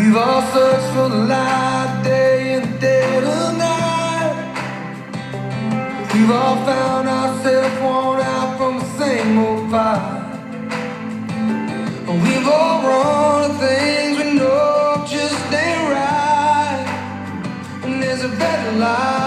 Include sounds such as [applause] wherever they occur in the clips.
We've all searched for the light day and dead of night. We've all found ourselves worn out fight. And we've all run things we know just ain't right. And there's a better life.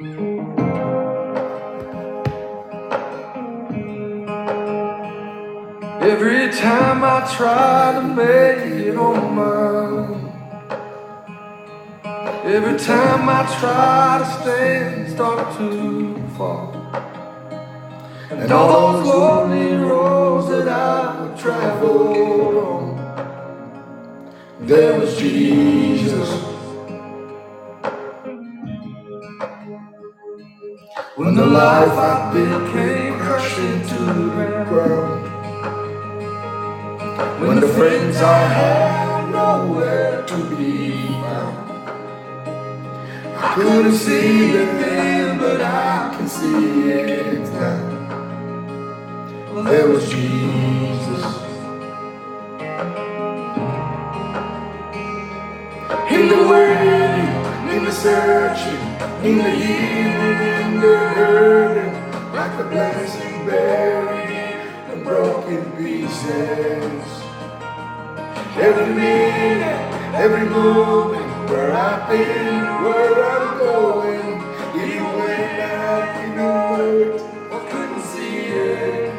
Every time I try to make it on my own. Every time I try to stand, start to fall. And all those lonely roads that I've traveled on, there was Jesus. Life I built came crashing to the ground. When the friends I had nowhere to be found. I couldn't see it then, but I can see it now. There was Jesus. In the waiting, in the searching, in the healing, in the hurting, like the blessing buried in broken pieces. Every minute, every moment, where I've been, where I'm going, even when I didn't hurt, I couldn't see it.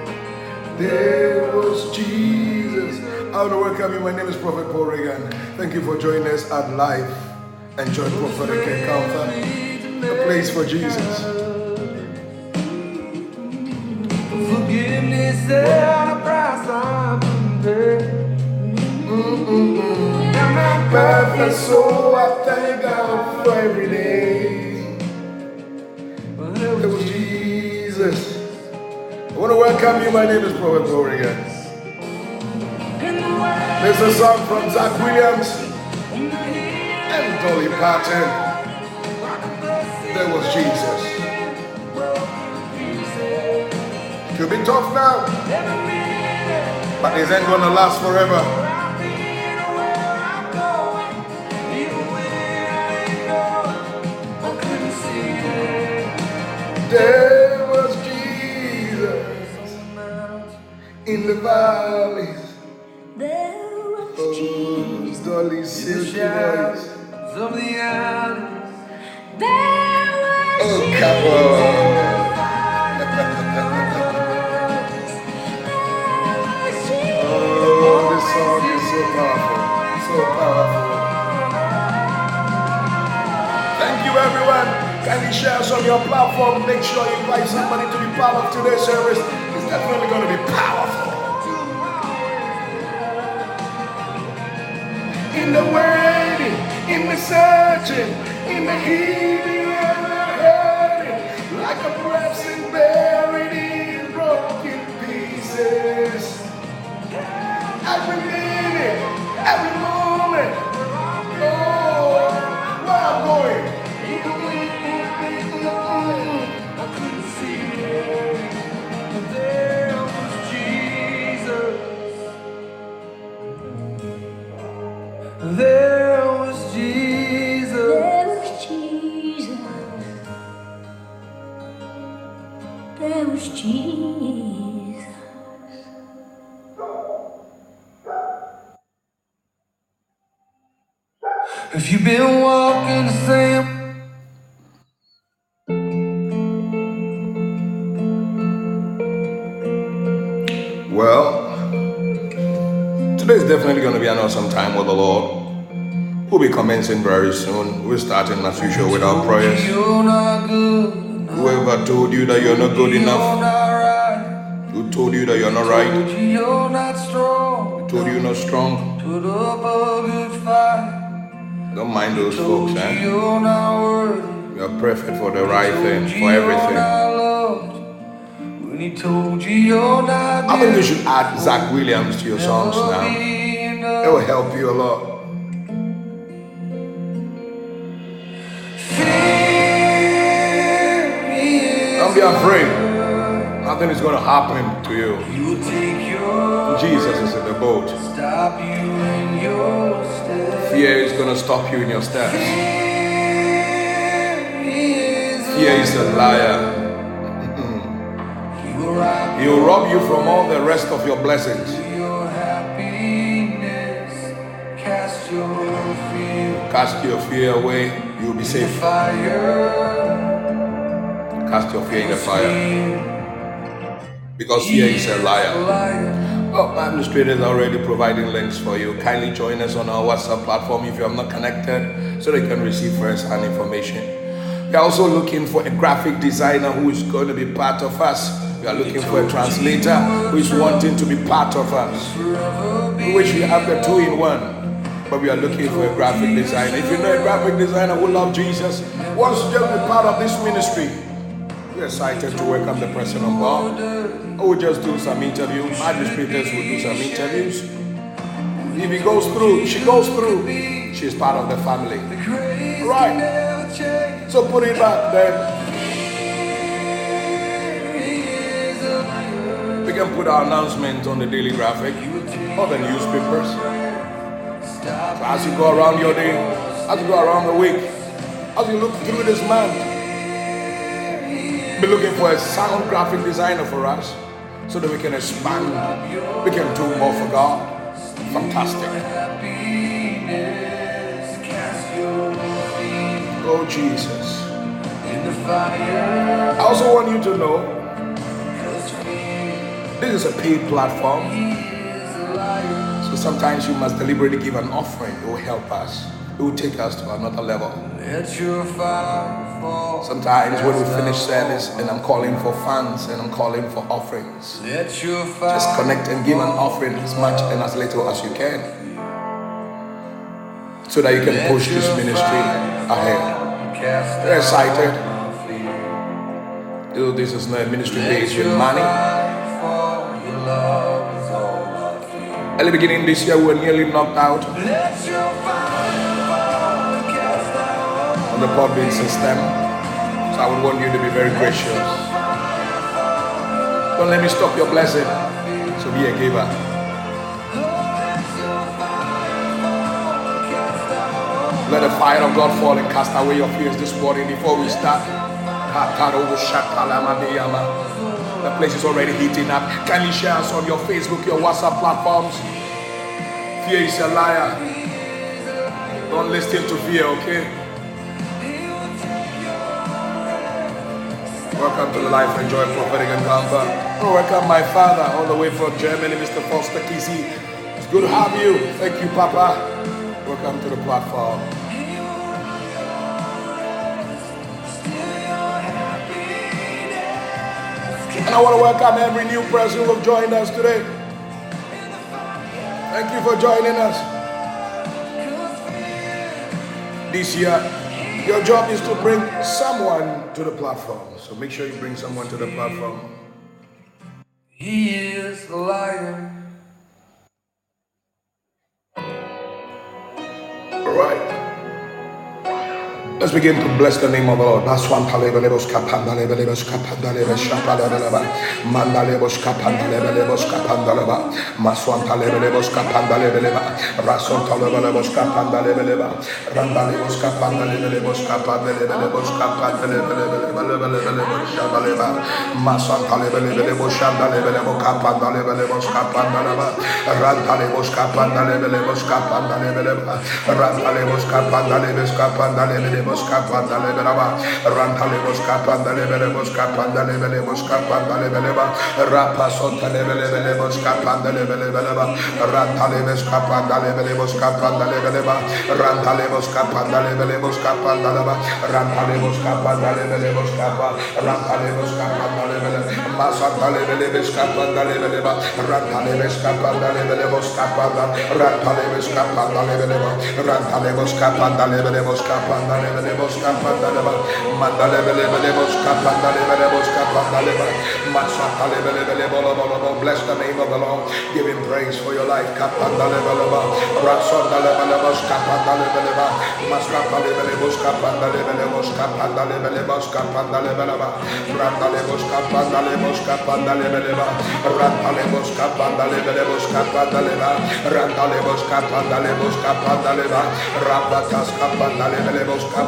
There was Jesus. I want to welcome you. My name is Prophet Paul Reagan. Thank you for joining us at Life and Joy Prophetic Encounter, a place for Jesus. Forgiveness at a price I couldn't pay. perfect, so I thank God for every day. It was Jesus. I want to welcome you. My name is Gloria. This is a song from Zach Williams and Dolly Parton. There was Jesus. Could be tough now, but it ain't gonna last forever. There was Jesus in the valleys. Oh, there was Oh, Jesus. Dolly silky voice. Of the alleys. There was Oh, this song is so powerful. So powerful. Thank you, everyone. Kindly share us on your platform. Make sure you invite somebody to be part of today's service. It's definitely going to be powerful. In the waiting, in the searching, in the healing like a blessing very soon. We're starting as usual with our prayers. Whoever told you that you're not good enough, who told you that you're not right, strong. told you you're not strong, don't mind those folks, eh? you're perfect for the right thing, for everything. I think you should add Zach Williams to your songs now. It will help you a lot. Don't be afraid. Nothing is going to happen to you. You take your Jesus is in the boat. stop you in your steps. Fear is going to stop you in your steps. Fear is a liar. [laughs] He will rob He will rob you from all the rest of your blessings. Cast your fear. Cast your fear away. You'll be safe. Cast your fear in the fire. Because fear is a liar. Liar. Oh, my administrator is already providing links for you. Kindly join us on our WhatsApp platform if you are not connected so they can receive first-hand information. We are also looking for a graphic designer who is going to be part of us. We are looking for a translator who is wanting to be part of us. We wish we have the two in one, but we are looking for a graphic designer. If you know a graphic designer who loves Jesus, wants to just be part of this ministry, excited to welcome the person on board. We'll just do some interview. Administrators will do some interviews. If he goes through, she goes through, she's part of the family. Right. So put it back then. We can put our announcement on the daily graphic or the newspapers. So as you go around your day, as you go around the week, as you look through this month, be looking for a sound graphic designer for us so that we can expand. We can do more for God. Fantastic. Oh, Jesus. I also want you to know this is a paid platform. So sometimes you must deliberately give an offering. It will help us. It will take us to another level. Let your fire fall. Sometimes when we finish service and I'm calling for funds and I'm calling for offerings, Let your fire just connect and give an offering as much and as little as you can. so that you can push this ministry ahead. We're excited. Though this is not a ministry based with money. At the beginning this year, we were nearly knocked out on the Podbean system. So I would want you to be very gracious. Don't let me stop your blessing. So be a giver. Let the fire of God fall and cast away your fears this morning before we start. The place is already heating up. Kindly share us on your Facebook, your WhatsApp platforms. Fear is a liar. Don't listen to fear, okay? Welcome to the Life and Joy Prophetic Encounter. Oh, welcome my father all the way from Germany, Mr. Foster Kisi. It's good to have you. Thank you, Papa. Welcome to the platform. And I want to welcome every new person who have joined us today. Thank you for joining us. This year, your job is to bring someone to the platform. So make sure you bring someone to the platform. He is a liar. All right. Let's begin to bless the name of the Lord. Baswan palebelebos kapandalebelebos kapandalebes shapalebeleba. Mandalebos kapandalebelebos kapandaleba. Maswan talebelebos kapandalebeleba. Rason talebelebos kapandalebeleba. Randalebos kapandalebelebos kapandalebelebos. Randalebos. Randalebos beleba rantale bos kapandale bele bos kapandale bele bos kapandale beleba rapa sontale bele bele bos kapandale bele beleba rantale bos kapandale bele bos kapandale beleba rantale bos kapandale bele bos kapandale ba rantale bos kapandale bele bos kapa rantale bos kapandale bele masantale bele bos kapandale bele ba rantale bos kapandale bele bos kapandale rantale bless the name of the Lord give him praise for your life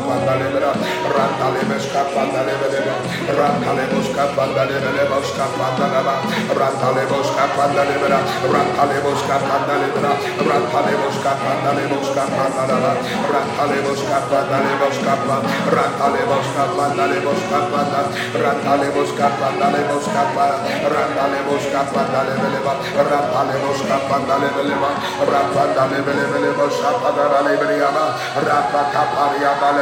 bele randale bos kapandale bele ba randale bos kapandale bele bos kapandale ba randale bos kapandale bele randale bos kapandale bele randale bos kapandale bos kapandale ba randale bos kapandale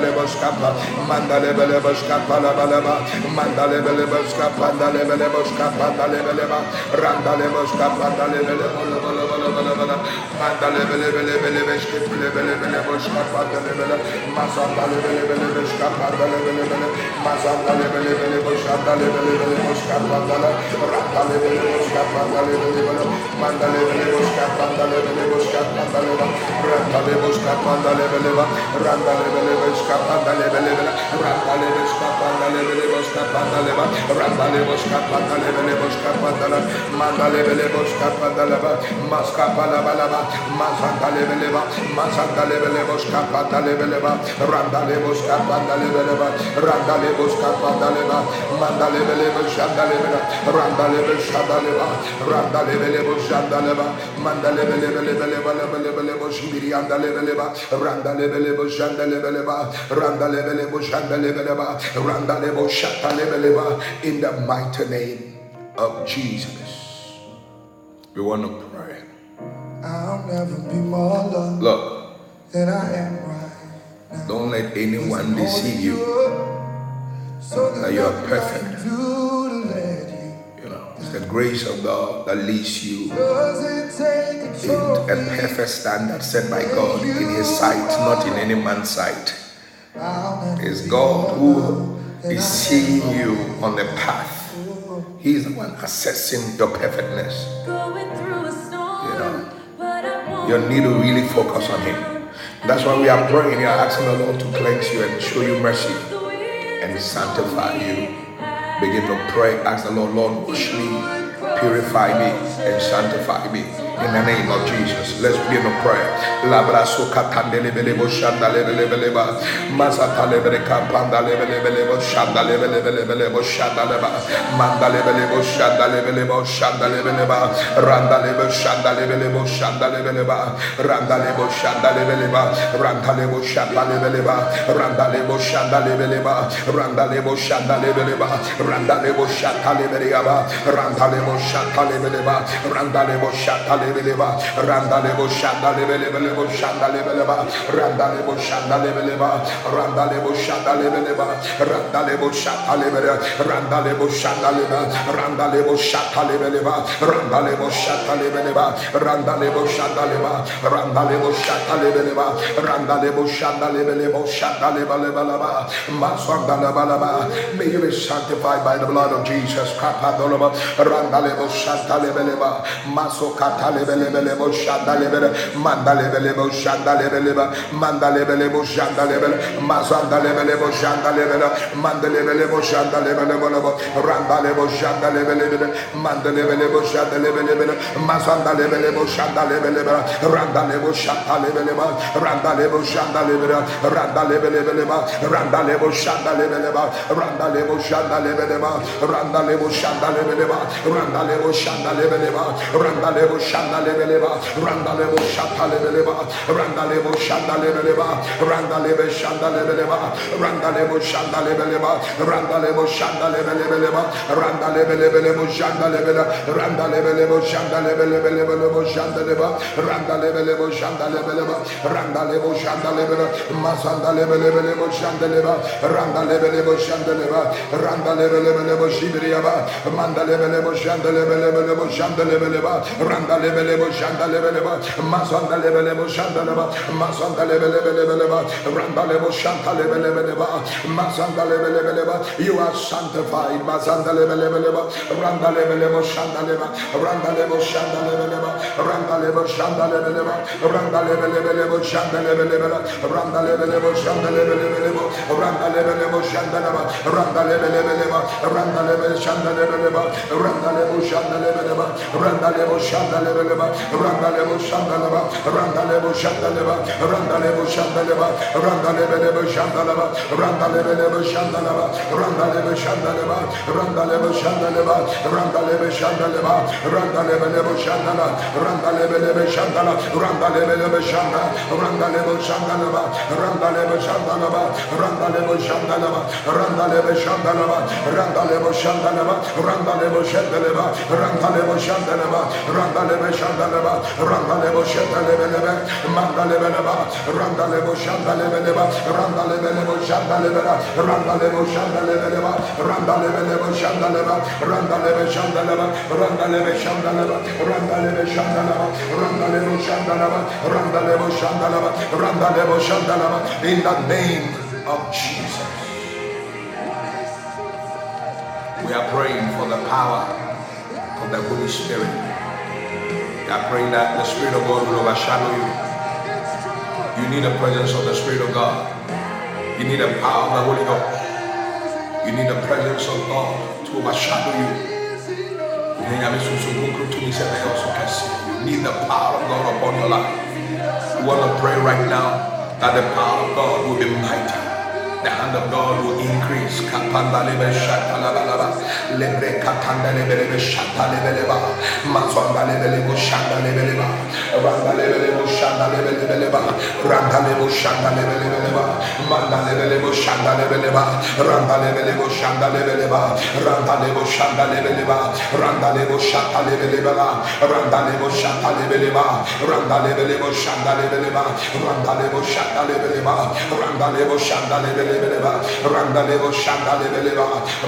Mandalebelebelebeskapa, Mandelebelebeskapa, Labaleba, Mandelebelebeskapa, Mandelebelebeskapa, Mandelebeleba, Randalebeskapa, Mandelebelebelebelebelebelebele, Mandelebelebelebelebelebelebelebeskapa, Mandelebele, Mazandalebelebelebeskapa, Mandelebelebele, Mazandalebelebelebeskapa, Mandelebelebeskapa, Mandele, Randalebelebeskapa, Mandelebelebele, Mandelebelebeskapa, Mandelebelebeskapa, Mandelebeleba, Randalebelebeskapa, Mandelebeleba, Randalebelebeskapa, kapanda lebe lebe rapa lebe kapanda lebe lebe kapanda lebe rapa lebe kapanda lebe Randa lebelebo shanda lebeleba. Randa lebo shata lebeleba. In the mighty name of Jesus. We want to pray. I'll never be more loved Look, than I am right now. Don't let anyone deceive you. So that you are perfect. You know, it's the grace of God that leads you in a perfect standard set by God in His sight, not in any man's sight. It's God who is seeing you on the path. He's the one assessing your perfectness. Going through a storm, You know, but I won't You need to really focus on Him. That's why we are praying. We are asking the Lord to cleanse you and show you mercy and sanctify you. Begin to pray. Ask the Lord, Lord, wash me, purify me, and sanctify me in the name of Jesus. Let's begin a prayer. Labraso katandele belebo shanda lebele beleba. Mazata lebele kampanda lebele belebo shanda lebele shanda leba. Manda lebelebo shanda lebelebo shanda lebeleba. Randa lebo shanda lebelebo shanda lebeleba. Randa lebo shanda lebeleba. Randa lebo shanda lebeleba. Randa lebo shanda lebeleba. Randa lebo shanda lebeleba. Randa lebo shanda lebeleba. Randa lebo shanda lebeleba. Randa lebo shanda lebeleba ba. Randa lebo shanda lebele bele bo shanda lebele ba. Randa lebo shanda lebele ba. Randa lebo shanda lebele ba. Randa lebo shanda lebele. Randa lebo shanda lebele. Randa lebo shanda lebele. Randa lebo shanda lebele. Randa lebo shanda leba. Randa lebo shanda lebele. Randa lebo shanda lebele shanda lebele. Masanda leba leba. May you be sanctified by the blood of Jesus. Kapadolaba. Randa lebo shanda lebele. Maso kata Mandalebelebo Shandalebele, Mandalebelebo Shandalebeleba, Mandalebelebo Shandalebele, Mazandalebelebo Shandalebele, Mandelebelebo Shandalebelebo, Randalebo Shandalebelebele, Mandelebelebo Shandalebelebele, Mazandalebelebo Shandalebelebe, Randalebo Shandalebeleba, Randalebo Shandalebele, Randalebelebeleba, Randalebo Shandalebeleba, Randalebo Shandalebeleba, Randalebo Shandalebeleba, Randalebo Shandalebeleba, Randalebo Shandalebeleba, Shandalebeleba, Randalebo Shatalebeleba, Randalebo Shandalebeleba, Randalebe Shandalebeleba, Randalebo Shandalebeleba, Randalebo Shandalebeleba, Randalebelebelebo Shandalebela, Randalebelebo Shandalebelebelebo Shandaleba, Randalebelebo Shandalebeleba, Randalebo Shandalebela, Masandalebelebelebo Shandaleba, Randalebelebo Shandaleba, Randalebelebelebo Shibriaba, Mandalebelebo Shandalebelebelebo Shandalebeleba, Randalebelebo lebele bo şanda lebele ba masanda lebele bo şanda leba masanda lebele bele bele ba randa lebo şanta lebele bele ba masanda lebele bele ba you are sanctified masanda lebele bele ba randa lebele bo şanda leba randa lebo şanda lebele ba randa lebo şanda lebele ba randa lebele bele bo şanda lebele bele randa lebele bo şanda lebele bele bo randa lebele bo şanda leba randa lebele bele ba randa lebele şanda lebele ba randa lebo şanda lebele ba randa lebo şanda lebele şandaleba, randalebo şandaleba, randalebo şandaleba, randalebo şandaleba, randalebelebo şandaleba, randalebelebo şandaleba, randalebe şandaleba, randalebo şandaleba, randalebe şandaleba, randalebelebo şandala, randalebelebe şandala, randalebelebe şandala, randalebo şandaleba, randalebo şandaleba, randalebo şandaleba, randalebe şandaleba, randalebo şandaleba, randalebo şandaleba, randalebo şandaleba, randalebe in the name of Jesus. We are praying for the power of the Holy Spirit we pray that the Spirit of God will overshadow you. You need the presence of the Spirit of God. You need the power of the Holy Ghost. You need the presence of God to overshadow you. You need the power of God upon your life. You want to pray right now that the power of God will be mighty. The hand of God will increase. Kapanda lebe shata la la la. Lebe lebe shata lebe leba. Mazwanda lebe lebo lebe leba. Randa lebe lebo lebe lebe leba. Randa lebo lebe lebe leba. Manda lebe lebo lebe leba. Randa lebe lebo lebe leba. Randa lebo lebe leba. Randa lebo shata lebe leba. Randa lebo shata lebe leba. Randa lebe lebo lebe leba. Randa lebo lebe leba. Randa lebo lebe leba. შანდალებელება რანდალებო შანდალებელება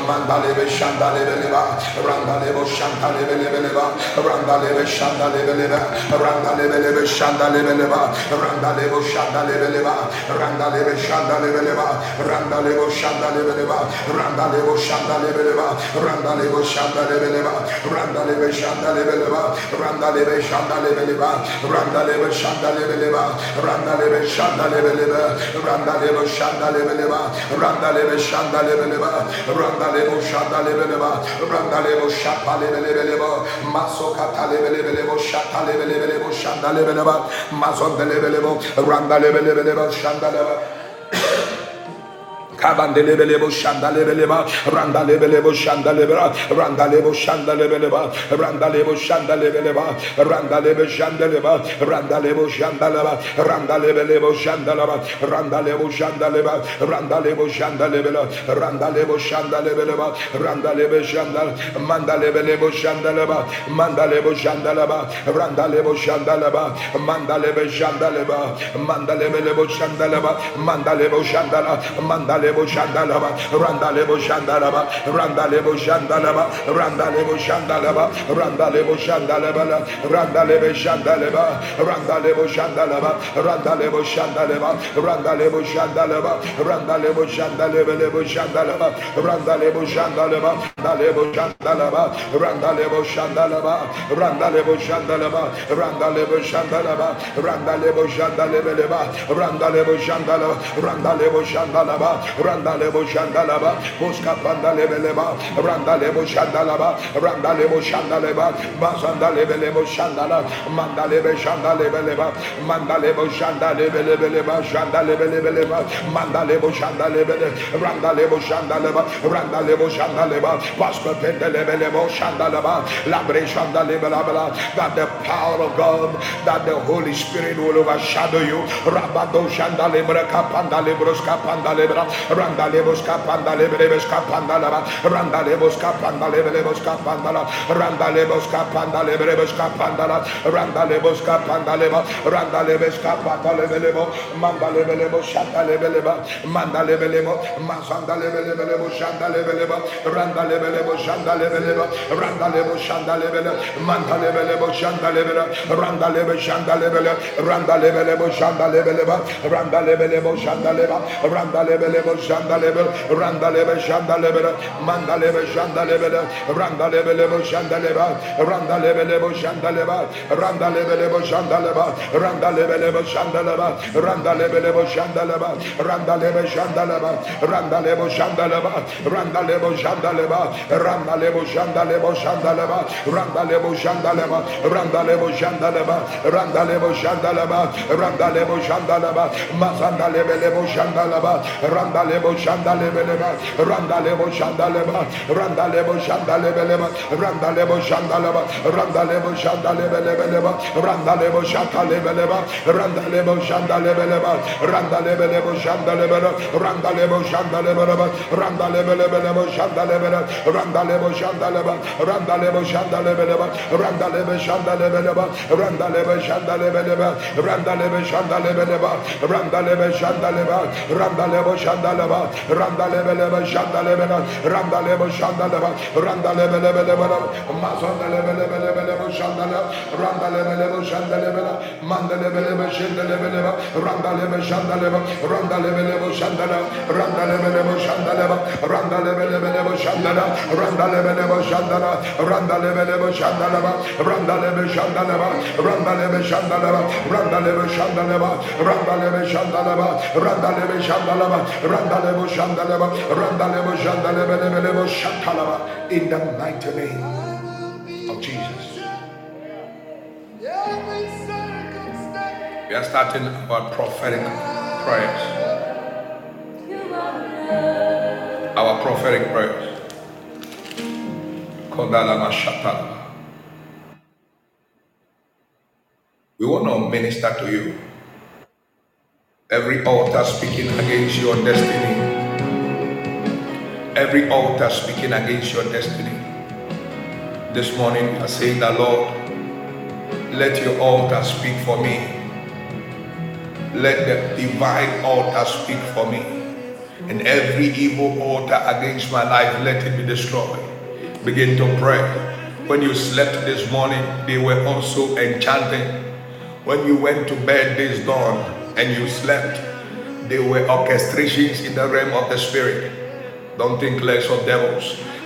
მანდალებე შანდალებელება რანდალებო შანდალებელება რანდალებე შანდალებელება რანდალებელებე შანდალებელება რანდალებო შანდალებელება რანდალებე შანდალებელება რანდალებო შანდალებელება რანდალებო შანდალებელება რანდალებო შანდალებელება რანდალებე შანდალებელება რანდალებე შანდალებელება რანდალებე შანდალებელება რანდალებე შანდალებელება რანდალებე შანდალებელება lebeleba, randa lebe shanda lebeleba, randa lebo shanda lebeleba, randa lebo shapa lebeleba, maso kata lebeleba, shata lebeleba, shanda lebeleba, maso lebeleba, randa lebeleba, shanda lebeleba. Kabandelebelebo shandalebeleba, randalebelebo shandalebela, randalebo shandalebeleba, randalebo shandalebeleba, randalebe shandaleba, randalebo shandaleba, randalebelebo shandaleba, randalebo shandaleba, randalebo shandalebela, randalebo shandalebeleba, randalebe shandal, mandalebelebo shandaleba, mandalebo shandaleba, randalebo shandaleba, mandalebe shandaleba, mandalebelebo shandaleba, mandalebo shandala, mandalebo shandalaba, randalebo shandalaba, randalebo shandalaba, randalebo shandalaba, randalebo shandalaba, randalebe shandalaba, randalebo shandalaba, randalebo shandalaba, randalebo shandalaba, randalebo shandalebelebo shandalaba, randalebo shandalaba, randalebo shandalaba, randalebo shandalaba, randalebo shandalaba, randalebo shandalaba, randalebo shandalebeleba, randalebo Randa lebo shandalaba, Mosca panda lebeleba, Randa lebo shandalaba, Randa lebo shandaleba, Mazanda lebelebo shandala, Manda lebe shandalebeleba, Manda lebo ba, Shandalebelebeleba, Manda lebo shandalebele, Randa lebo bele Randa lebo shandaleba, Pastor pendelebelebo shandalaba, bele shandalebelabela, that the power of God, that the Holy Spirit will overshadow you. Rabado shandalebra kapanda lebroska panda lebra Randa Leboska Panda Lebrebeska Pandala, Randa Leboska Panda Lebrebeska Pandala, Randa Leboska Panda Lebrebeska Pandala, Randa Leboska Panda Leba, Randa Lebeska Panda Lebelebo, Manda Lebelebo, Shata Lebeleba, Manda Lebelebo, Mazanda Lebelebo, Shanda Lebeleba, Randa Lebelebo, Shanda Lebeleba, Randa Lebo, Shanda Lebele, Manda Lebelebo, Shanda Lebele, Randa Lebe, Shanda Lebele, Randa Lebelebo, Shanda Lebeleba, Randa Lebelebo, Shanda Leba, Randa Lebelebo, lebel şanda lebel randa lebel şanda lebel manda lebel şanda lebel randa lebel lebel şanda lebel randa lebel lebel şanda lebel randa lebel lebel şanda lebel randa lebel lebel şanda lebel randa lebel lebel şanda lebel randa lebel şanda lebel randa lebel şanda lebel randa lebel şanda lebel randa lebel şanda lebel şanda lebel randa lebel şanda lebel randa lebel şanda lebel randa lebel şanda lebel randa lebel şanda lebel masanda lebel lebel şanda lebel randa randa lebo şanda lebeleba randa lebo şanda leba randa lebo şanda lebeleba randa lebo şanda leba randa lebo şanda lebeleba randa lebo şata lebeleba randa lebo şanda lebeleba randa lebelebo şanda lebeleba randa lebo şanda lebeleba randa lebelebo şanda lebeleba randa lebo şanda lebo şanda lebeleba randa lebo şanda lebeleba randa lebo şanda lebeleba randa lebo şanda lebeleba randa lebo şanda leba randa lebo şanda şandalaba randalebelebe şandalebela randalebo şandalaba randalebelebelebe masandalebelebelebe şandala randalebelebe şandalebela mandalebelebe şandalebelebe randalebe şandalebe randalebelebe şandala randalebelebe şandalaba randalebelebelebe şandala randalebelebe şandala randalebelebe şandalaba randalebe şandalaba randalebe şandalaba randalebe şandalaba randalebe şandalaba randalebe şandalaba In the mighty name of Jesus. We are starting our prophetic prayers. Our prophetic prayers. We want to minister to you. Every altar speaking against your destiny. Every altar speaking against your destiny. This morning, I say, that, Lord, let your altar speak for me. Let the divine altar speak for me. And every evil altar against my life, let it be destroyed. Begin to pray. When you slept this morning, they were also enchanting. When you went to bed this dawn and you slept, there were orchestrations in the realm of the spirit. Don't think less of devils.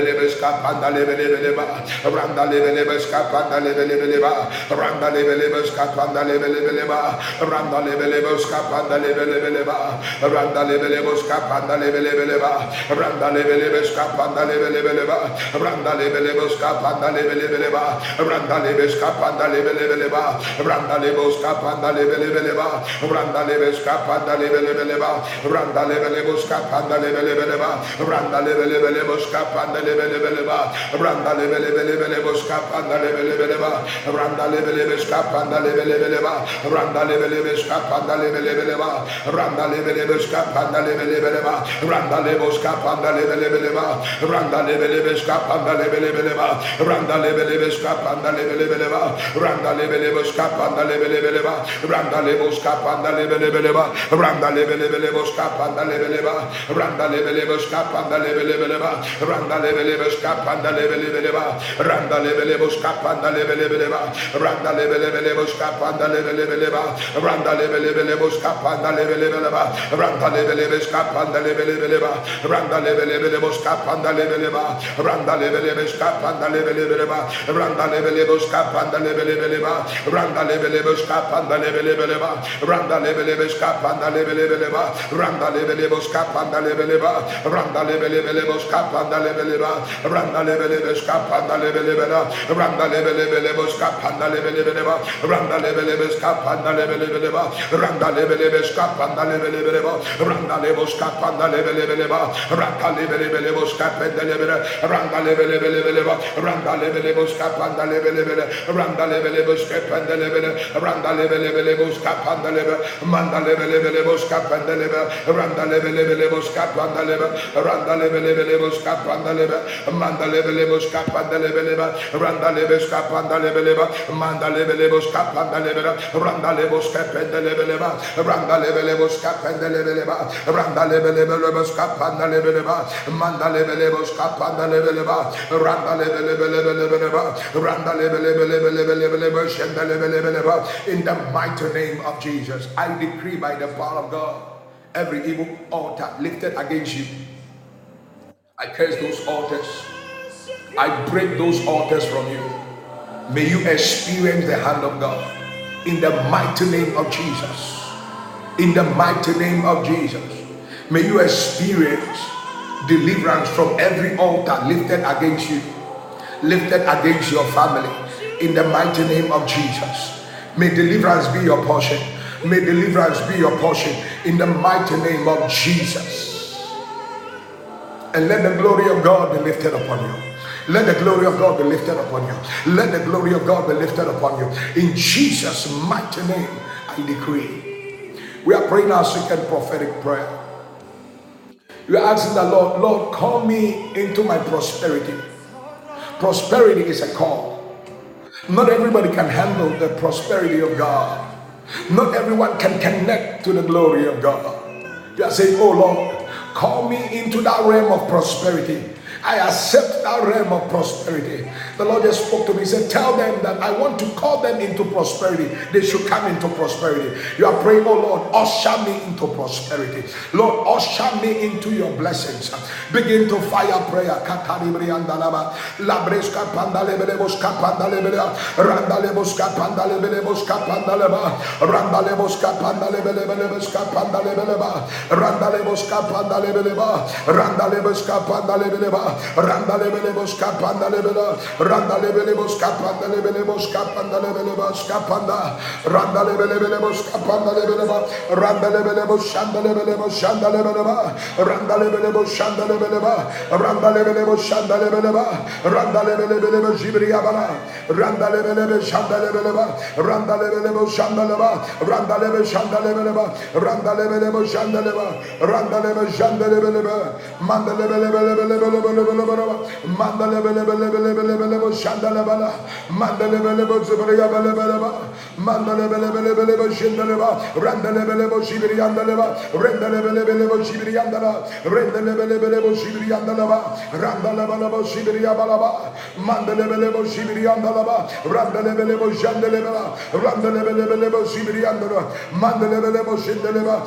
lebelebes, kapanda lebelebeleba. Randa bele bele bele ba randa le bele bele bele bo skapanda le bele bele ba randa le bele bele skapanda le bele bele ba randa le bele bele skapanda le bele bele ba randa le bele bele skapanda le bele bele ba randa le bo skapanda le bele bele ba randa le bele bele skapanda le bele bele ba randa le bele bele skapanda le bele bele ba randa le bele bele skapanda le bele bele ba randa le bo lebelebelebelebelebe skapanda lebelebeleba randa lebelebo skapanda lebelebeleba randa lebelebelebo skapanda lebelebeleba randa lebelebelebo skapanda lebelebeleba randa lebelebe skapanda lebelebeleba randa lebelebelebo skapanda lebeleba randa lebelebe skapanda lebelebeleba randa lebelebo skapanda lebelebeleba randa lebelebe skapanda lebelebeleba randa lebelebe skapanda lebelebeleba randa lebelebo skapanda lebeleba randa lebelebelebo skapanda lebelebeleba lebeleba, randa lebelebe skapanda lebelebela, randa lebelebele skapanda lebelebeleba, randa lebelebe skapanda lebelebeleba, randa lebelebe skapanda lebelebeleba, randa lebo skapanda lebelebeleba, randa lebelebele skapanda lebele, randa lebelebeleba, randa lebelebe skapanda lebelebele, randa lebelebe skapanda lebele, randa lebelebele skapanda lebe, manda lebelebele skapanda lebe, randa lebelebele skapanda lebe, randa lebelebele skapanda lebe, manda lebelebe skapanda lebeleba, randa lebe skapanda lebeleba, manda lebelebe skapanda lebeleba, randa lebeleba, randa lebeleba, randa lebeleba, manda lebeleba, randa randa shenda. In the mighty name of Jesus, I decree by the power of God, every evil altar lifted against you, I curse those altars. I break those altars from you. May you experience the hand of God in the mighty name of Jesus. In the mighty name of Jesus. May you experience deliverance from every altar lifted against you, lifted against your family. In the mighty name of Jesus. May deliverance be your portion. May deliverance be your portion in the mighty name of Jesus. And let the glory of God be lifted upon you. Let the glory of God be lifted upon you. Let the glory of God be lifted upon you. In Jesus' mighty name, I decree. We are praying our second prophetic prayer. We are asking the Lord, Lord, call me into my prosperity. Prosperity is a call. Not everybody can handle the prosperity of God. Not everyone can connect to the glory of God. You are saying, Oh Lord, call me into that realm of prosperity. I accept that realm of prosperity. The Lord just spoke to me. He said, Tell them that I want to call them into prosperity. They should come into prosperity. You are praying, Oh Lord, usher me into prosperity. Lord, usher me into your blessings. Begin to fire prayer. Kataribriandalaba. Labreska pandalebeleboska pandalebelea. Randaleboska pandalebeleboska pandaleba. Randaleboska pandalebelebelebeska pandalebeleba. Randaleboska pandalebeleba. Randaleboska pandalebeleba. Randa lebele bos kapanda lebele bos kapanda lebele bos kapanda. Randa lebele bele bos kapanda lebele ba. Randa lebele bos shanda lebele bos shanda lebele ba. Randa lebele bos shanda lebele ba. Randa lebele bos shanda lebele ba. Randa lebele bele bos jibriya bana. Randa lebele bos shanda lebele ba. Randa lebele bos shanda lebele ba. Randa lebele shanda lebele ba. Randa lebele bos shanda lebele ba. Randa lebele shanda lebele ba. Manda lebele bele bele bele bele bele bele. Manda lebele bele bele bele bele Randalebeleboska pandalebela. Randalebeleboska pandalebeleboska pandalebeleboska panda. Randalebelebeleboska pandalebeleba. Randalebelebo shandalebelebo shandalebeleba. Randalebelebo shandalebeleba. Randalebelebo shandalebeleba. Randalebelebelebo jibriyabala. Randalebelebe shandalebeleba. Randalebelebo shandaleba. Randalebe shandalebeleba. Randalebelebo shandaleba.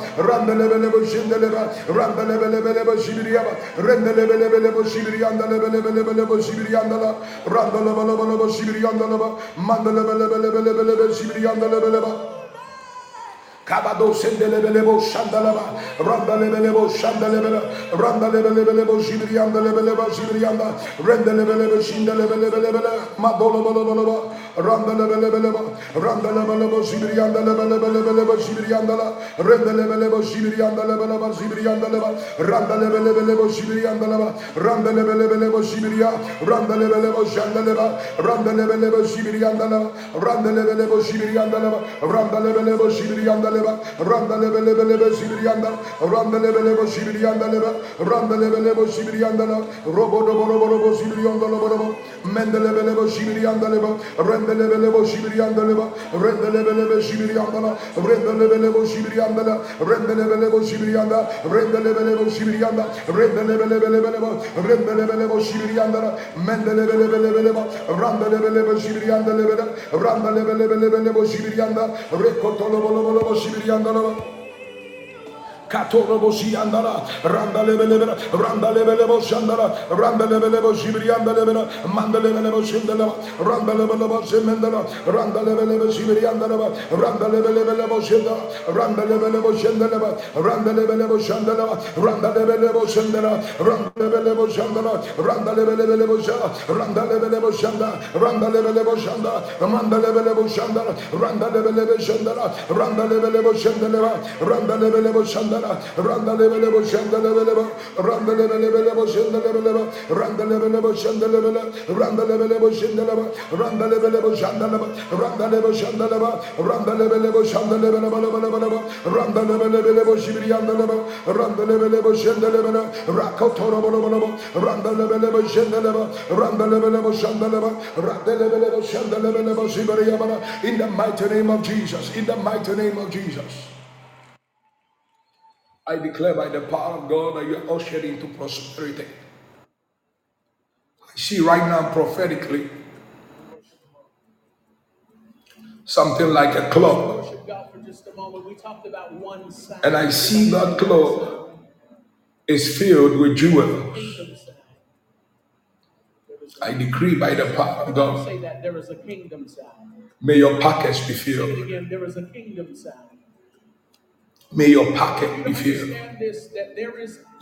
Randalebe shandalebeleba. Mandalebelebelebelebelebelebeleba. Mandalebelebelebelebelebelebo shandalebala. Mandalebelebo zibriyabelebeleba. Mandalebelebelebelebo shandaleba. Randalebelebo jibriyandaleba. Randalebelebelebo jibriyandala. Randalebelebelebo jibriyandalaba. Randalebelebo jibriyabalaba. Mandalebelebo jibriyandalaba. Randalebelebo jandelebela. Randalebelebelebo jibriyandala. Mandalebelebo jindeleba. Randalebelebo jindeleba. Randalebelebelebo jibriyaba. Randalebelebelebo jibriyandalebelebelebo jibriyandala. Randalebelebelebo jibriyandalaba. Mandalebelebelebelebo jibriyandalebeleba. Kabado sendelebelebo shandalaba randalebelebo shandalebele randalebelebelebo jibriyandalebelebo jibriyanda rendelebelebo shindelebelebelebele madolobolobolaba randalebelebeleba randalebelebo jibriyandalebelebelebelebo jibriyandala rendelebelebo jibriyandalebelebo jibriyandaleba randalebelebelebo jibriyandaleba randalebelebelebo jibriya randalebelebo shandaleba randalebelebo jibriyandaleba randalebelebo jibriyandaleba randalebelebo jibriyandaleba randalebelebelebe jibriyanda randalebelebo jibriyandaleba randalebelebo jibriyandala robodoborobo jibriyandalaba mendelebelebo jibriyandaleba rendelebelebo jibriyandaleba rendelebelebe jibriyandala rendelebelebo jibriyandala rendelebelebo jibriyanda rendelebelebo jibriyanda rendelebelebelebeleba rendelebelebo jibriyandala mendelebelebelebeleba randelebelebo jibriyandaleba randelebelebelebelebo jibriyanda rekotolobolobo jibriyandalaba Katorobo Shiandara, Randa Lebelebera, Randa Lebelebo Shandara, Randa Lebelebo Shibrianda Lebera, Manda Lebelebo Shindala, Randa Lebelebo Shimendala, Randa Lebelebo Shibrianda Leba, Randa Lebelebo Shindala, Randa Lebelebo Shindala, Randa Lebelebo Shandala, Randa Lebelebo randa randa randa randa randa randa randa randa randa randa randa randa in the mighty name of Jesus in the mighty name of Jesus I declare by the power of God that you are ushered into prosperity. I see right now prophetically something like a clock. And I see that clock is filled with jewels. I decree by the power of God. May your pockets be filled. May your pocket be filled.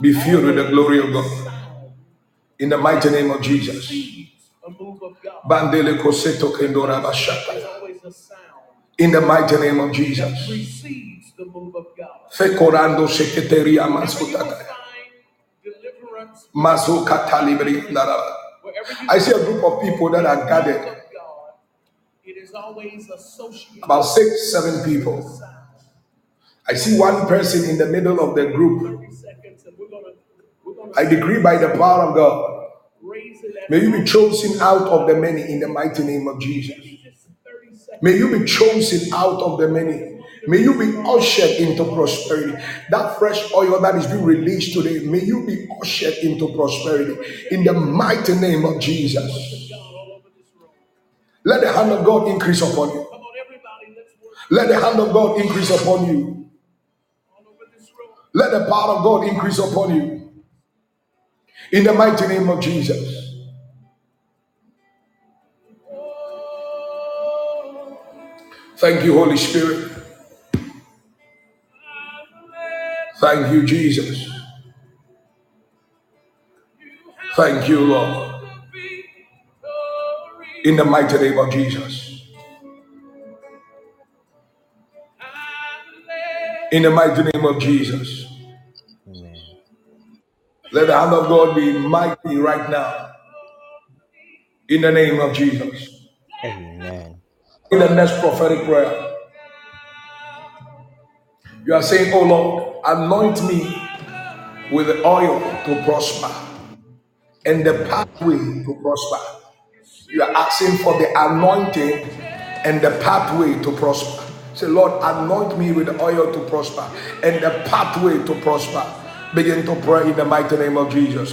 Be filled with the glory of God. In the mighty name of Jesus. In the mighty name of Jesus. Fekorando sheketeria maskutaka. Mazuka talibri ndaraba. I see a group of people that are gathered. About six, seven people. I see one person in the middle of the group. 30 seconds, and we're gonna we're gonna I decree by the power of God, may you be chosen out of the many in the mighty name of Jesus. just 30 seconds. May you be chosen out of the many. May you be ushered into prosperity. That fresh oil that is being released today, may you be ushered into prosperity in the mighty name of Jesus. Let the hand of God increase upon you. Let the hand of God increase upon you. Let the power of God increase upon you. In the mighty name of Jesus. Thank you, Holy Spirit. Thank you, Jesus. Thank you, Lord. In the mighty name of Jesus. In the mighty name of Jesus. Amen. Let the hand of God be mighty right now. In the name of Jesus. Amen. In the next prophetic prayer, you are saying, Oh Lord, anoint me with the oil to prosper and the pathway to prosper. You are asking for the anointing and the pathway to prosper. Say, Lord, anoint me with oil to prosper and the pathway to prosper. Begin to pray in the mighty name of Jesus.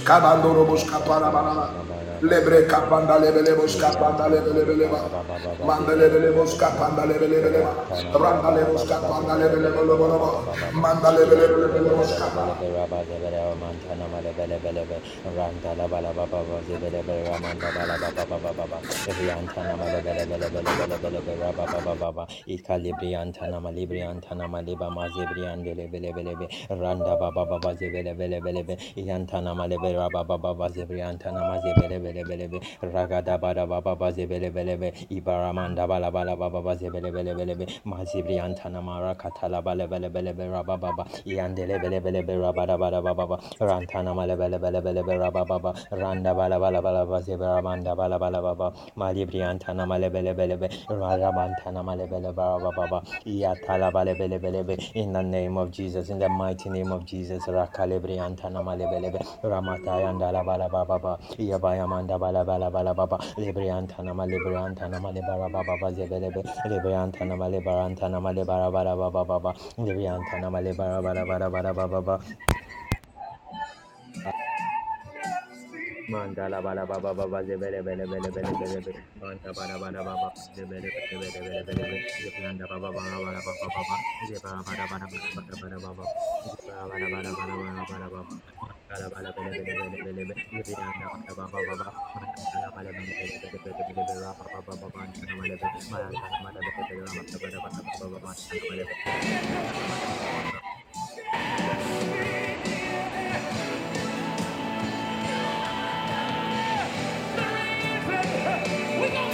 Lebre capanda, lebele boska panda lebele beleba. Manda lebele boska panda lebele beleba. Randa le boska panda lebele beleba. Manda lebele belele boska. Mantana male bele bele be. Randa la bala baba baba lebele bele ramanda bala baba baba baba. Riantana male bele bele bele bele bele be raba baba baba. Ikalibri antana male bri antana male ba mazebri andele bele bele be. Randa baba baba zebele bele bele be. Iantana male be raba baba baba zebri antana mazebele bele belebelebe ragada bada baba baze belebelebe ibaramanda bala bala baba baze belebelebelebe mazibri antana mara katala belebelebelebe rababa yandele belebelebe rabada bada baba bele bele be rababa randa bala bala bala baze ramanda bala bala baba malibri antana male belebelebe rabantana male belebelebe baba bele be in the name of Jesus in the mighty name of Jesus rakalebri antana male belebe ramatayanda la bala baba yabayama manda bala bala bala baba. Lebri antana male lebri antana male bara baba baba zebele be lebri antana male bara antana male bara bara baba baba. Lebri antana male bara bara bara bara baba baba. Mandala bala baba baba zebele bele bele bele bele bele manta bala bala baba zebele bele bele bele bele zebranda baba bala bala baba baba zebara bala bala bala bala bala baba. Zebara bala bala bala bala bala baba we go!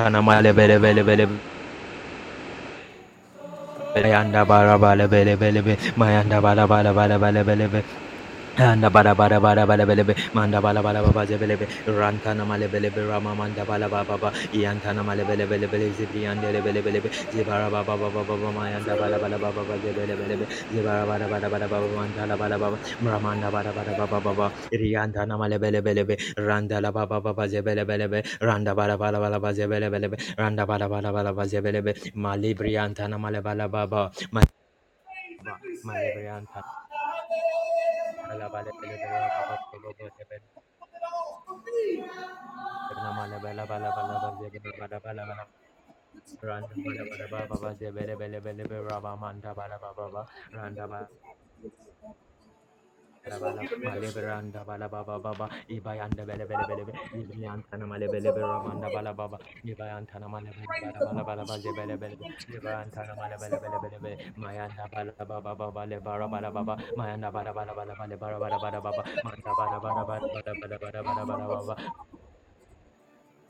Bala antana male bele bele bele. Mayanda bara bala bele bele be. Mayanda bala bala bala bala bele be Anda bara bara bara bara bele be manda bala bala baba je bele be ranta na male bele be rama manda bala baba baba yanta na male bele bele bele zibri ande le bele bele be zibara baba baba baba mayanda bala bala baba baba je bele be zibara bara bara bara baba manda la bala baba ramanda bara bara baba baba riyanta na male bele bele be randa la baba baba je bele be randa bala bala bala baba je bele bele be randa bala bala bala baba je bele be mali brianta na male bala baba ma male brianta bala bala bala bala bala bala zebra bala bala bala randa bala bala bala bala bala bala bala bala bala bala randa bala bala bala Rabala, Maleberanda, Balababa, Baba, Ibayanda, Belebelebe, Ibayantana, Malebelebe, Ramanda, Balababa, Ibayantana, Malebelebe, Balababa, Zebelebe, Ibayantana, Malebelebe, Mayanda, Balababa, Baba, Lebara, Balababa, Mayanda, Balabala, Balabala, Balabala, Baba, Manda, Balabala, Balabala, Balabala, Balabala, Baba,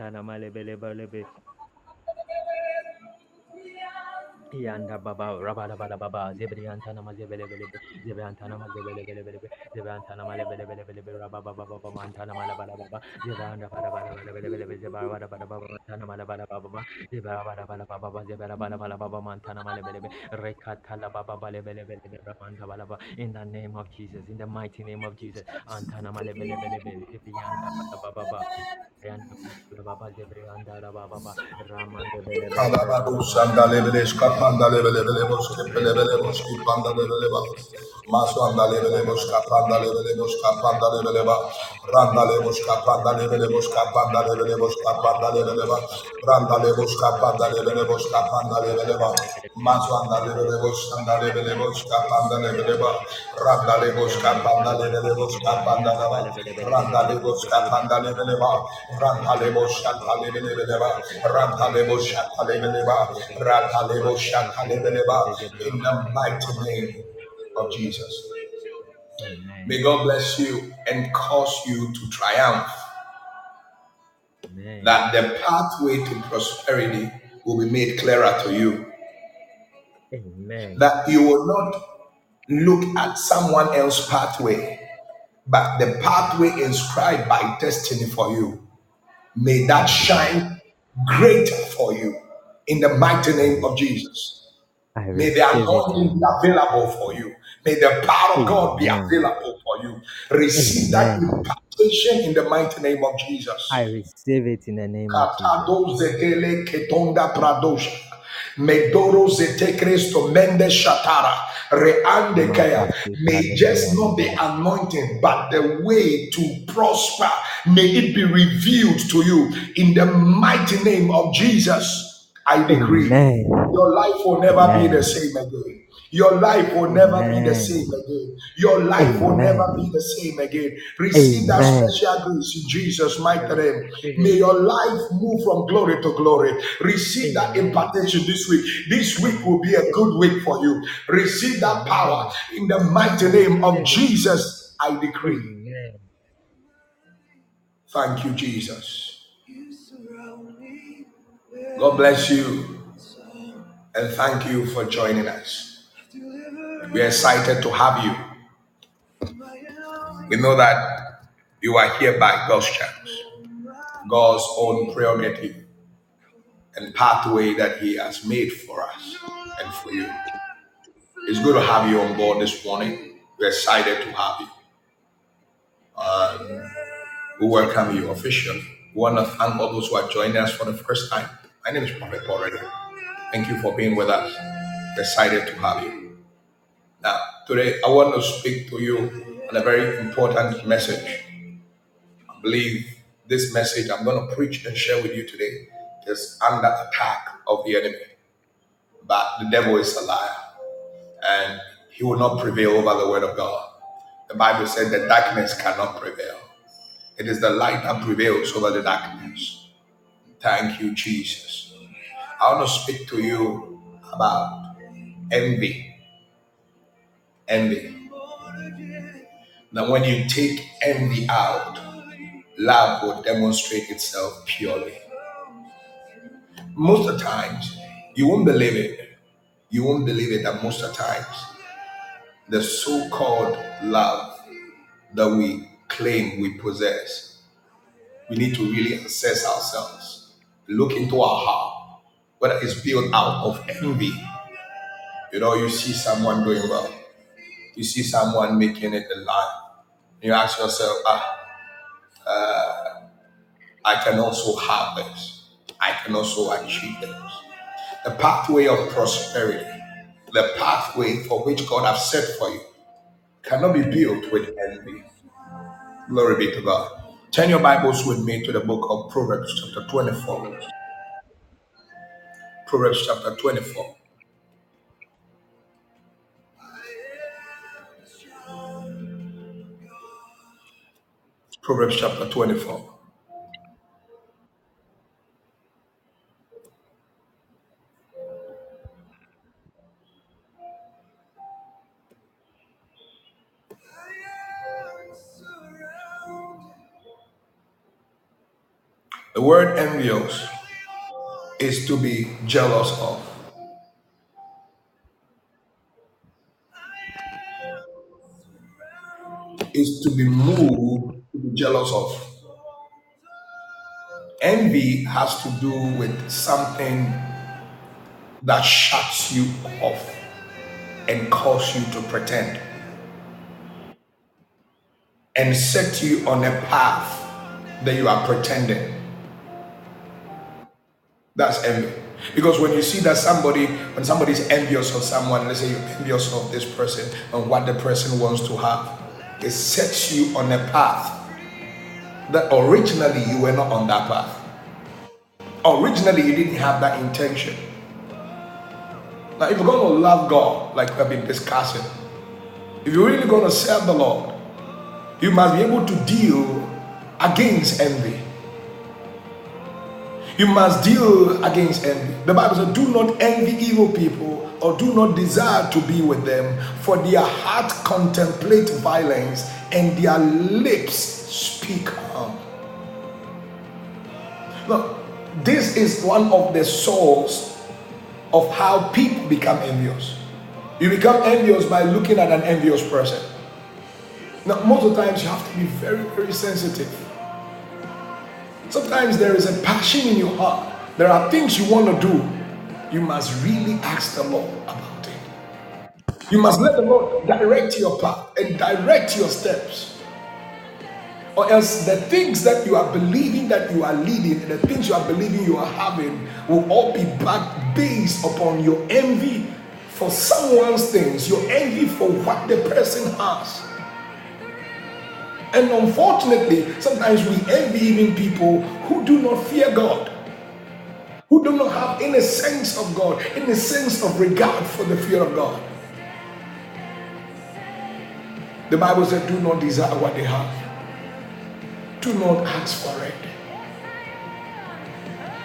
Tanamale Bele Bele Piyanda baba raba raba raba baba zebri antana ma zebele bele bele zebri antana ma zebele bele bele zebri antana ma lebele bele bele bele raba baba baba ma antana ma raba raba zebri anda raba raba bele bele bele zebri raba raba raba antana ma raba raba baba zebri raba raba raba baba zebri raba raba raba baba ma antana ma lebele bele rekata la baba bele bele bele raba anda bala baba in the name of Jesus in the mighty name of Jesus antana ma lebele bele bele zebri anda baba baba zebri anda baba baba rama bele bele pandalebelebelebos kepelebelebos ki pandalebeleba masandalebelebos ka pandalebelebos ka pandalebeleba randalebos ka pandalebelebos ka pandalebelebos ka pandalebeleba randalebos ka pandalebelebos ka pandalebeleba masandalebelebos sandalebelebos ka pandalebeleba randalebos ka pandalebelebos ka pandaleba randalebos ka pandalebeleba randalebos ka pandalebeleba randalebos ka pandalebeleba randalebos Randa lebos shanta lebelebeleba. Randa lebos shanta lebeleba. Randa lebos shanta lebeleba. In the mighty name of Jesus. May God bless you and cause you to triumph. Amen. That the pathway to prosperity will be made clearer to you. Amen. That you will not look at someone else's pathway, but the pathway inscribed by destiny for you. May that shine greater for you in the mighty name of Jesus. I May the receive it in anointing be available for you. May the power of God be Amen. available for you. Receive that Amen. impartation in the mighty name of Jesus. I receive it in the name of Jesus. Katado zetele ketonda pradosha. Medoro zete Cristo mende shatara. Reande kaya. May just not the anointing, but the way to prosper, may it be revealed to you in the mighty name of Jesus. I decree Amen. your life will never be the same again. Your life will never be the same again. Your life will never be the same again. Receive that special grace in Jesus' mighty name. May your life move from glory to glory. Receive that Amen. impartation this week. This week will be a good week for you. Receive that power in the mighty name of. Jesus. I decree. Amen. Thank you, Jesus. God bless you and thank you for joining us. We're excited to have you. We know that you are here by God's chance, God's own prerogative and pathway that He has made for us and for you. It's good to have you on board this morning. We're excited to have you. Um, we welcome you officially. We want to thank all those who are joining us for the first time. My name is Prophet Paul Redder. Thank you for being with us. Excited to have you. Now, today I want to speak to you on a very important message. I believe this message I'm going to preach and share with you today is under attack of the enemy. But the devil is a liar and he will not prevail over the word of God. The Bible said that darkness cannot prevail. It is the light that prevails over the darkness. Thank you, Jesus. I want to speak to you about envy. Envy. Now, when you take envy out, love will demonstrate itself purely. Most of the times, you won't believe it. You won't believe it that most of the times, the so called love that we claim we possess, we need to really assess ourselves, look into our heart, whether it's built out of envy. You know, you see someone doing well, you see someone making it in life, you ask yourself, ah, I can also have this. I can also achieve this. The pathway of prosperity, the pathway for which God has set for you, cannot be built with envy. Glory be to God. Turn your Bibles with me to the book of Proverbs, chapter 24. Proverbs, chapter 24. Proverbs, chapter 24. The word envious is to be jealous of, is to be moved to be jealous of. Envy has to do with something that shuts you off and cause you to pretend and set you on a path that you are pretending. That's envy. Because when you see that somebody, when somebody is envious of someone, let's say you're envious of this person and what the person wants to have, it sets you on a path that originally you were not on that path. Originally, you didn't have that intention. Now, if you're going to love God, like we've been discussing, if you're really going to serve the Lord, you must be able to deal against envy. You must deal against envy. The Bible says, Do not envy evil people or do not desire to be with them, for their heart contemplate violence and their lips speak harm. Look, this is one of the source of how people become envious. You become envious by looking at an envious person. Now, most of the times you have to be very, very sensitive. Sometimes there is a passion in your heart. There are things you want to do. You must really ask the Lord about it. You must let the Lord direct your path and direct your steps. Or else the things that you are believing that you are leading, and the things you are believing you are having, will all be back based upon your envy for someone's things, your envy for what the person has. And unfortunately, sometimes we envy even people who do not fear God. who do not have any sense of God, any sense of regard for the fear of God. The Bible said, Do not desire what they have, do not ask for it.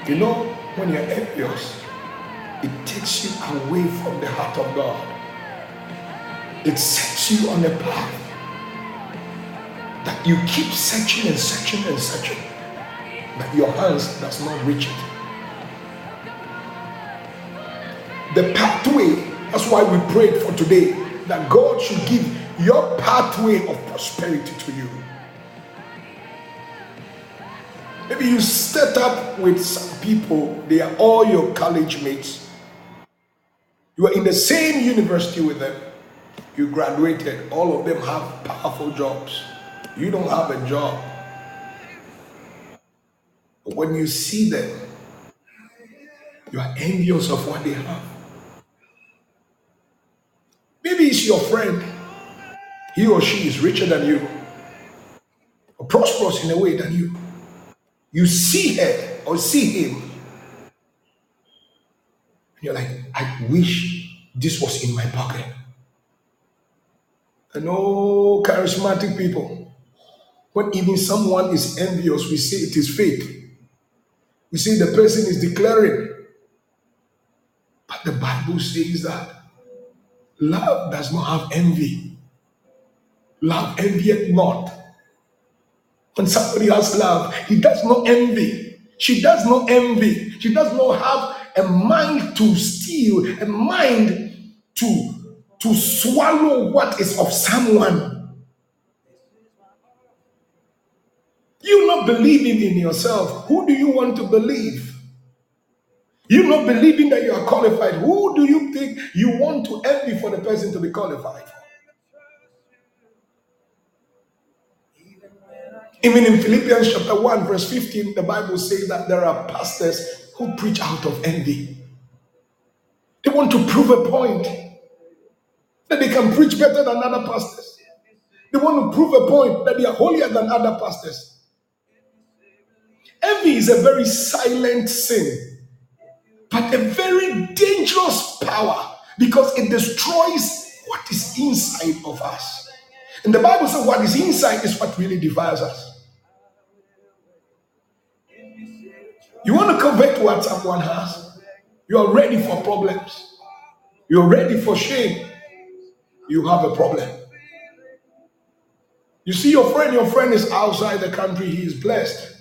You know, when you're envious, it takes you away from the heart of God. It sets you on a path that you keep searching and searching and searching, but your hands does not reach it. The pathway, that's why we prayed for today, that God should give your pathway of prosperity to you. Maybe you set up with some people, they are all your college mates. You are in the same university with them. You graduated, all of them have powerful jobs. You don't have a job. But when you see them, you are envious of what they have. Maybe it's your friend. He or she is richer than you, or prosperous in a way than you. You see her or see him, and you're like, I wish this was in my pocket. And oh, charismatic people, when even someone is envious, we say it is fake. We say the person is declaring. But the Bible says that love does not have envy. Love envieth not. When somebody has love, he does not envy. She does not envy. She does not have a mind to steal, a mind to, to swallow what is of someone. You not believing in yourself. Who do you want to believe? You not believing that you are qualified. Who do you think you want to envy for the person to be qualified? Even in Philippians chapter 1, verse 15, the Bible says that there are pastors who preach out of envy. They want to prove a point that they can preach better than other pastors. They want to prove a point that they are holier than other pastors. Envy is a very silent sin, but a very dangerous power because it destroys what is inside of us. And the Bible says what is inside is what really defiles us. You want to covet what someone has, you are ready for problems, you're ready for shame, you have a problem. You see your friend, your friend is outside the country, he is blessed.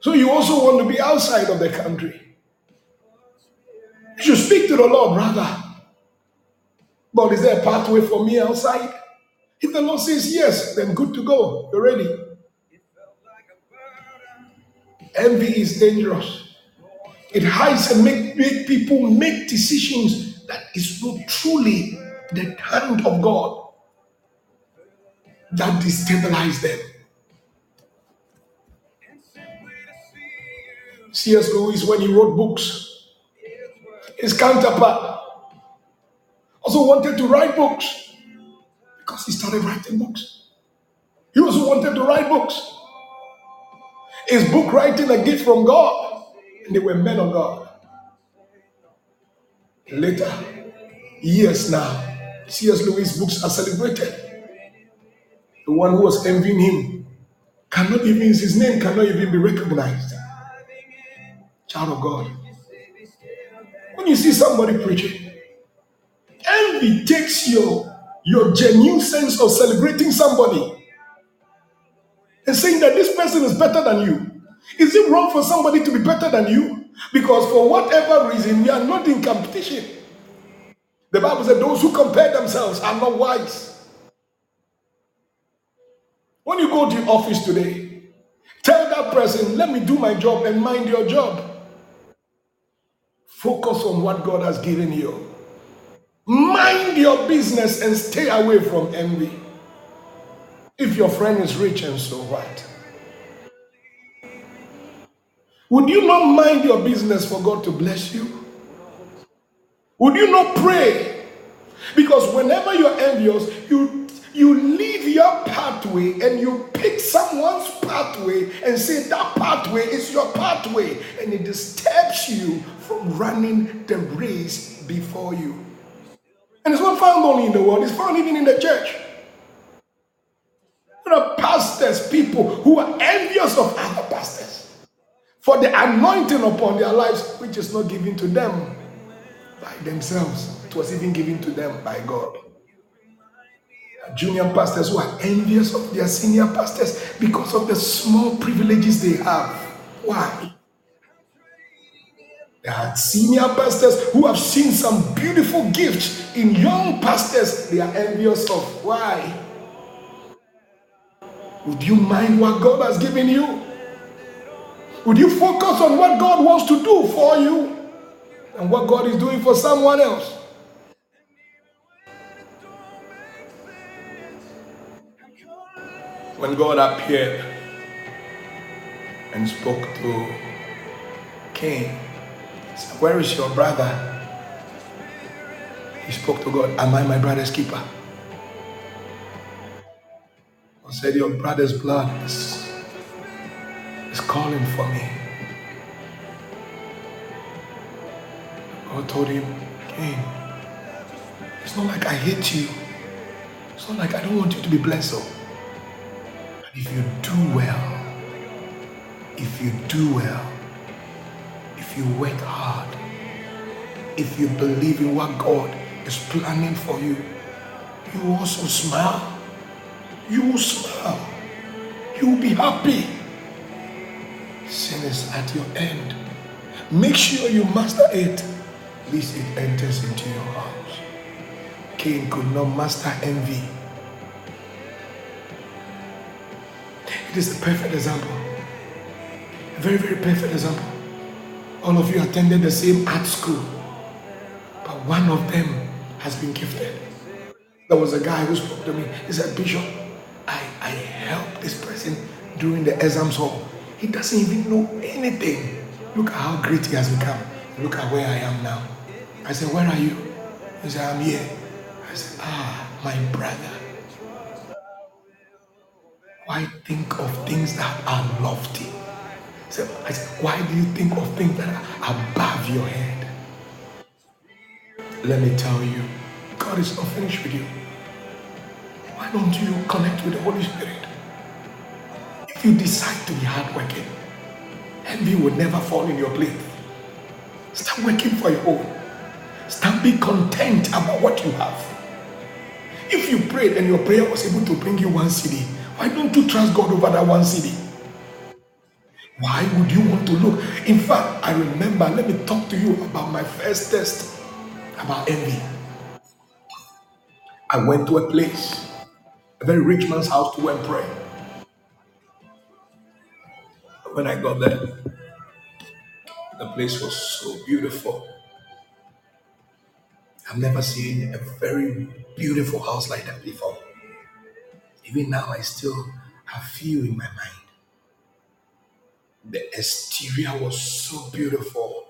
So you also want to be outside of the country. You should speak to the Lord, brother. But is there a pathway for me outside? If the Lord says yes, then good to go. You're ready. Envy is dangerous. It hides and make, make people make decisions that is not truly the hand of God that destabilize them. C.S. Lewis, when he wrote books, his counterpart also wanted to write books because he started writing books. He also wanted to write books. Is book writing a gift from God? And they were men of God. Later, years now, C.S. Lewis' books are celebrated. The one who was envying him cannot even, his name cannot even be recognized. Child of God. When you see somebody preaching, envy takes your, your genuine sense of celebrating somebody and saying that this person is better than you. Is it wrong for somebody to be better than you? Because for whatever reason, we are not in competition. The Bible said those who compare themselves are not wise. When you go to your office today, tell that person, let me do my job and mind your job. Focus on what God has given you. Mind your business and stay away from envy. If your friend is rich and so what? Would you not mind your business for God to bless you? Would you not pray? Because whenever you're envious, you you leave your pathway and you pick someone's pathway and say that pathway is your pathway and it disturbs you from running the race before you. And it's not found only in the world, it's found even in the church. There are pastors, people who are envious of other pastors for the anointing upon their lives, which is not given to them by themselves. It was even given to them by God. Junior pastors who are envious of their senior pastors because of the small privileges they have. Why? There are senior pastors who have seen some beautiful gifts in young pastors they are envious of. Why? Would you mind what God has given you? Would you focus on what God wants to do for you and what God is doing for someone else? When God appeared and spoke to Cain, said, Where is your brother? He spoke to God, Am I my brother's keeper? God said, Your brother's blood is, is calling for me. God told him, Cain, it's not like I hate you. It's not like I don't want you to be blessed. Oh. If you do well, if you do well, if you work hard, if you believe in what God is planning for you, you also smile. You will smile. You will be happy. Sin is at your end. Make sure you master it, lest it enters into your house. Cain could not master envy. It is a perfect example. A very, very perfect example. All of you attended the same art school, but one of them has been gifted. There was a guy who spoke to me. He said, Bishop, I, I helped this person during the exams hall. He doesn't even know anything. Look at how great he has become. Look at where I am now. I said, Where are you? He said, I'm here. I said, Ah, my brother. Why think of things that are lofty? Said, Why do you think of things that are above your head? Let me tell you, God is not finished with you. Why don't you connect with the Holy Spirit? If you decide to be hardworking, envy will never fall in your plate. Start working for your own. Start being content about what you have. If you prayed and your prayer was able to bring you one city, why don't you trust God over that one city? Why would you want to look? In fact, I remember, let me talk to you about my first test about envy. I went to a place, a very rich man's house to go and pray. When I got there, the place was so beautiful. I've never seen a very beautiful house like that before. Even now, I still have few in my mind. The exterior was so beautiful.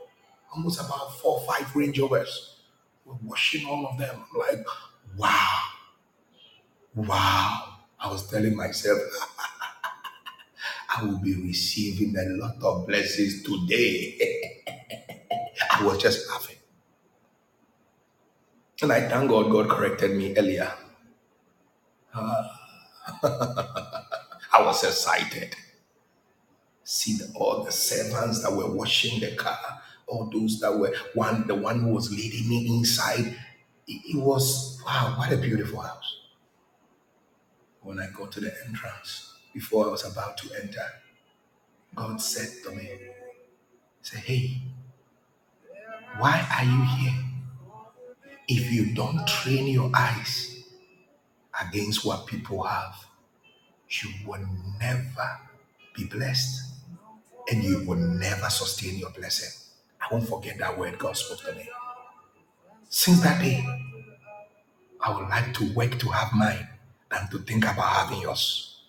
Almost about four or five Range Rovers. We're washing all of them. Like, wow, wow. I was telling myself, [laughs] I will be receiving a lot of blessings today. [laughs] I was just laughing. And I thank God, God corrected me earlier. [laughs] I was excited. See the, all the servants that were washing the car, all those that were one, the one who was leading me inside. It, it was wow, what a beautiful house. When I got to the entrance, before I was about to enter, God said to me, Say, Hey, why are you here? If you don't train your eyes against what people have, you will never be blessed and you will never sustain your blessing. I won't forget that word God spoke to me. Since that day, I would like to work to have mine than to think about having yours.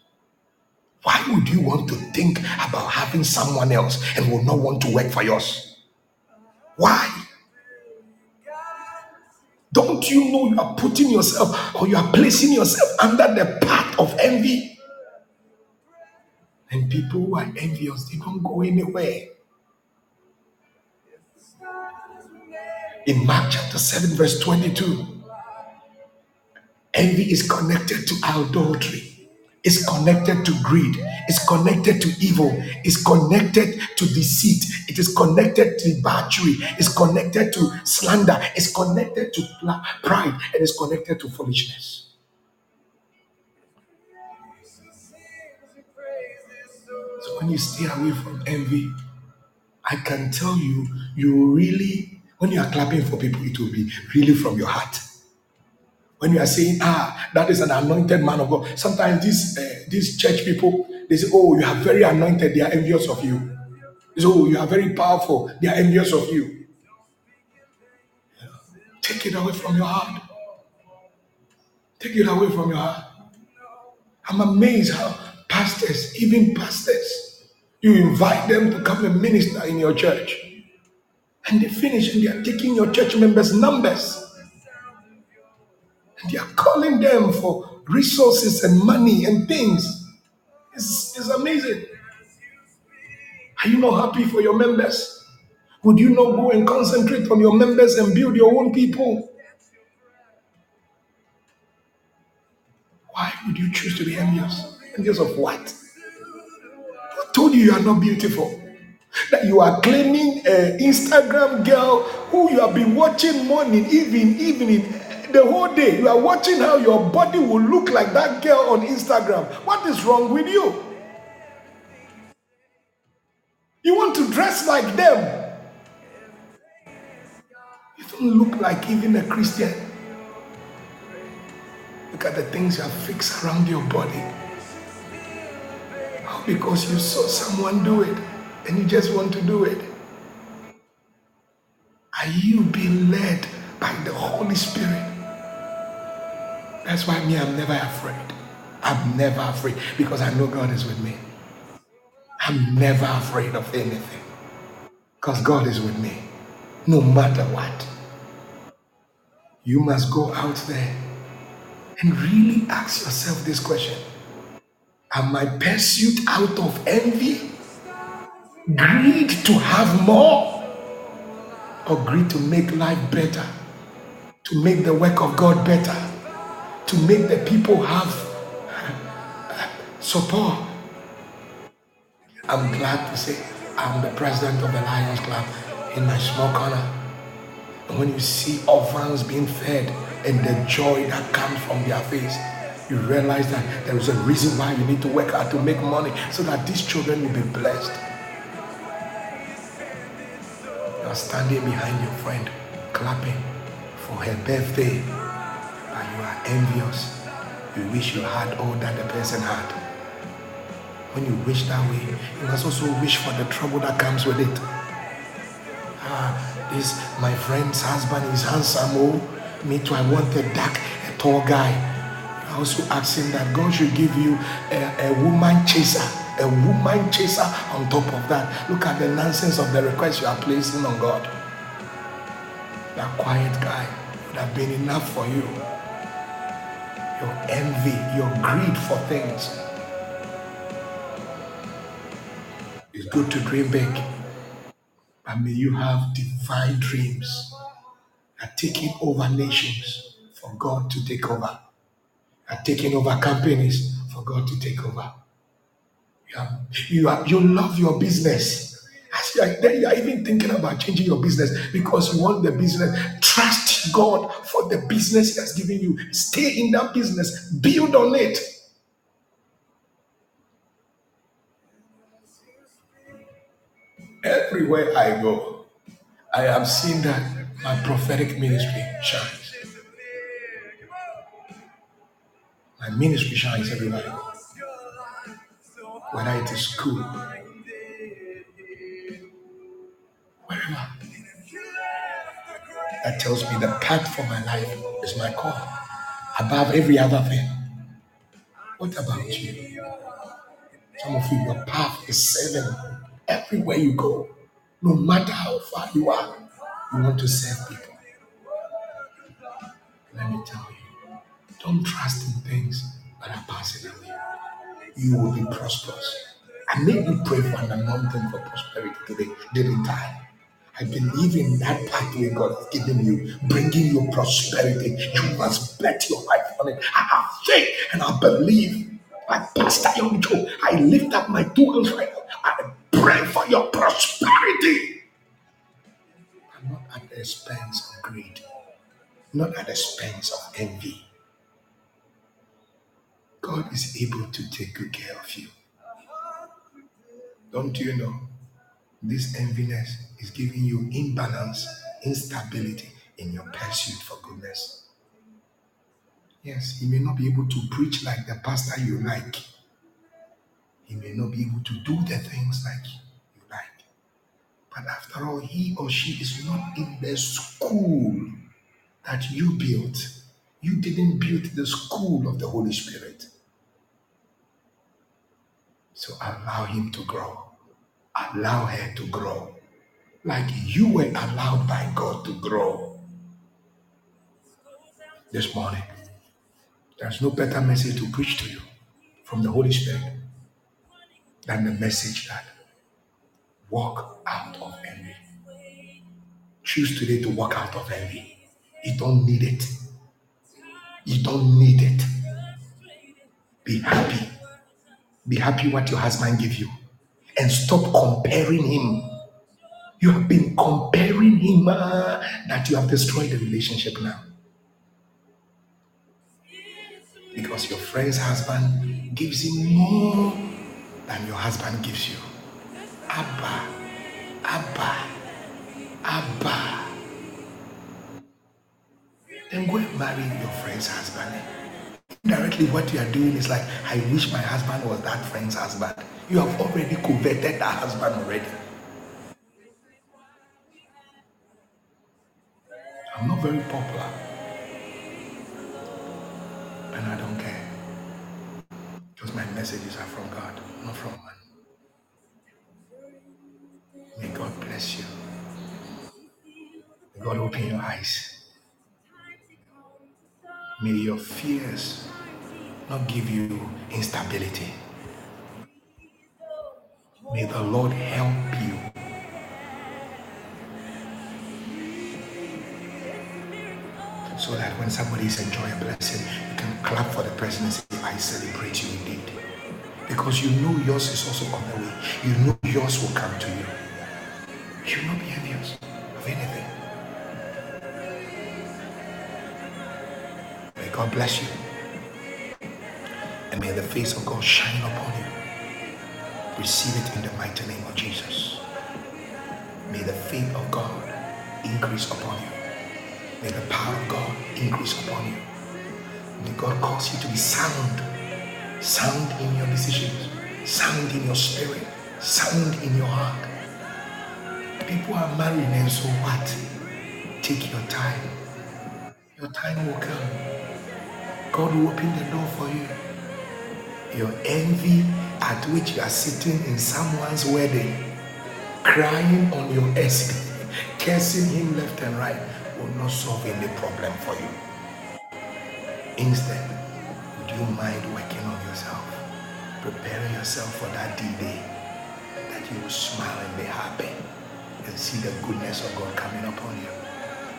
Why would you want to think about having someone else and will not want to work for yours? Why? Don't you know you are putting yourself or you are placing yourself under the path of envy? And people who are envious, they don't go anywhere. In Mark chapter 7, verse 22, envy is connected to adultery. It's connected to greed. It's connected to evil. It's connected to deceit. It is connected to debauchery. It's connected to slander. It's connected to pride. And it's connected to foolishness. When you stay away from envy, I can tell you, you really, when you are clapping for people, it will be really from your heart. When you are saying, ah, that is an anointed man of God. Sometimes these uh, these church people, they say, oh, you are very anointed. They are envious of you. They say, oh, you are very powerful. They are envious of you. Take it away from your heart. Take it away from your heart. I'm amazed how pastors, even pastors, you invite them to come and minister in your church. And they finish and they are taking your church members' numbers. And they are calling them for resources and money and things. It's, it's amazing. Are you not happy for your members? Would you not go and concentrate on your members and build your own people? Why would you choose to be envious? Envious of what? Told you you are not beautiful? That you are claiming an Instagram girl who you have been watching morning, evening, evening, the whole day. You are watching how your body will look like that girl on Instagram. What is wrong with you? You want to dress like them. You don't look like even a Christian. Look at the things you have fixed around your body. Because you saw someone do it and you just want to do it. Are you being led by the Holy Spirit? That's why me, I'm never afraid. I'm never afraid because I know God is with me. I'm never afraid of anything because God is with me. No matter what, you must go out there and really ask yourself this question Am I pursued out of envy, greed to have more, or greed to make life better, to make the work of God better, to make the people have [laughs] support? I'm glad to say I'm the president of the Lions Club in my small corner. And when you see orphans being fed and the joy that comes from their face, you realize that there is a reason why you need to work hard to make money so that these children will be blessed. You are standing behind your friend, clapping for her birthday, and you are envious. You wish you had all that the person had. When you wish that way, you must also wish for the trouble that comes with it. Ah, this my friend's husband is handsome. Oh, me too. I want a dark, a tall guy. You also asking that God should give you a, a woman chaser, a woman chaser on top of that. Look at the nonsense of the request you are placing on God. That quiet guy would have been enough for you. Your envy, your greed for things. It's good to dream big, but may you have divine dreams are taking over nations for God to take over, taking over companies for God to take over. You, are, you, are, you love your business. As you are, then you are even thinking about changing your business because you want the business. Trust God for the business He has given you. Stay in that business, build on it. Everywhere I go, I have seen that my prophetic ministry shines. My ministry shines everywhere whether it is school, wherever. That tells me the path for my life is my call above every other thing. What about you? Some of you, your path is serving everywhere you go. No matter how far you are, you want to serve people. Don't trust in things that are passing away. You will be prosperous. I made you pray for an anointing for prosperity today, didn't I? I believe in that pathway God has given you, bringing you prosperity. You must bet your life on it. I have faith and I believe. Like Pastor Young Joe, I lift up my two hands right now. I pray for your prosperity. Not at the expense of greed, not at the expense of envy. God is able to take good care of you. Don't you know? This enviness is giving you imbalance, instability in your pursuit for goodness. Yes, he may not be able to preach like the pastor you like. He may not be able to do the things like you like. But after all, he or she is not in the school that you built. You didn't build the school of the Holy Spirit. So allow him to grow. Allow her to grow. Like you were allowed by God to grow this morning. There's no better message to preach to you from the Holy Spirit than the message that walk out of envy. Choose today to walk out of envy. You don't need it. You don't need it. Be happy. Be happy what your husband gives you. And stop comparing him. You have been comparing him that you have destroyed the relationship now. Because your friend's husband gives him more than your husband gives you. Abba, Abba, Abba. Then go and marry your friend's husband. Indirectly, what you are doing is like, I wish my husband was that friend's husband. You have already coveted that husband already. I'm not very popular, and I don't care. Because my messages are from God, not from man. May God bless you. May God open your eyes. May your fears not give you instability. May the Lord help you so that when somebody is enjoying a blessing, you can clap for the person and say, I celebrate you indeed. Because you know yours is also on the way. You know yours will come to you. You should not be envious of anything. God bless you. And may the face of God shine upon you. Receive it in the mighty name of Jesus. May the faith of God increase upon you. May the power of God increase upon you. May God cause you to be sound. Sound in your decisions. Sound in your spirit. Sound in your heart. People are marrying and so what? Take your time. Your time will come. God will open the door for you. Your envy at which you are sitting in someone's wedding, crying on your ex, cursing him left and right, will not solve any problem for you. Instead, would you mind working on yourself, preparing yourself for that D-Day, that you will smile and be happy and see the goodness of God coming upon you.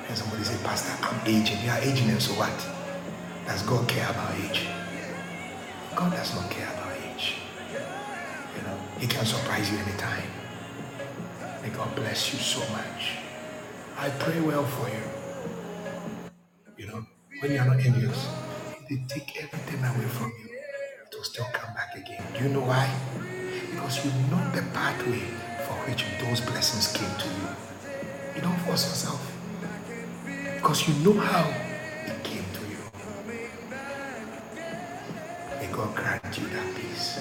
And somebody say, Pastor, I'm aging. You are aging, and so what? Does God care about age? God does not care about age. You know, He can surprise you anytime. May God bless you so much. I pray well for you. You know, when you're not envious, they take everything away from you, it will still come back again. Do you know why? Because you know the pathway for which those blessings came to you. You don't force yourself. Because you know how it came that peace.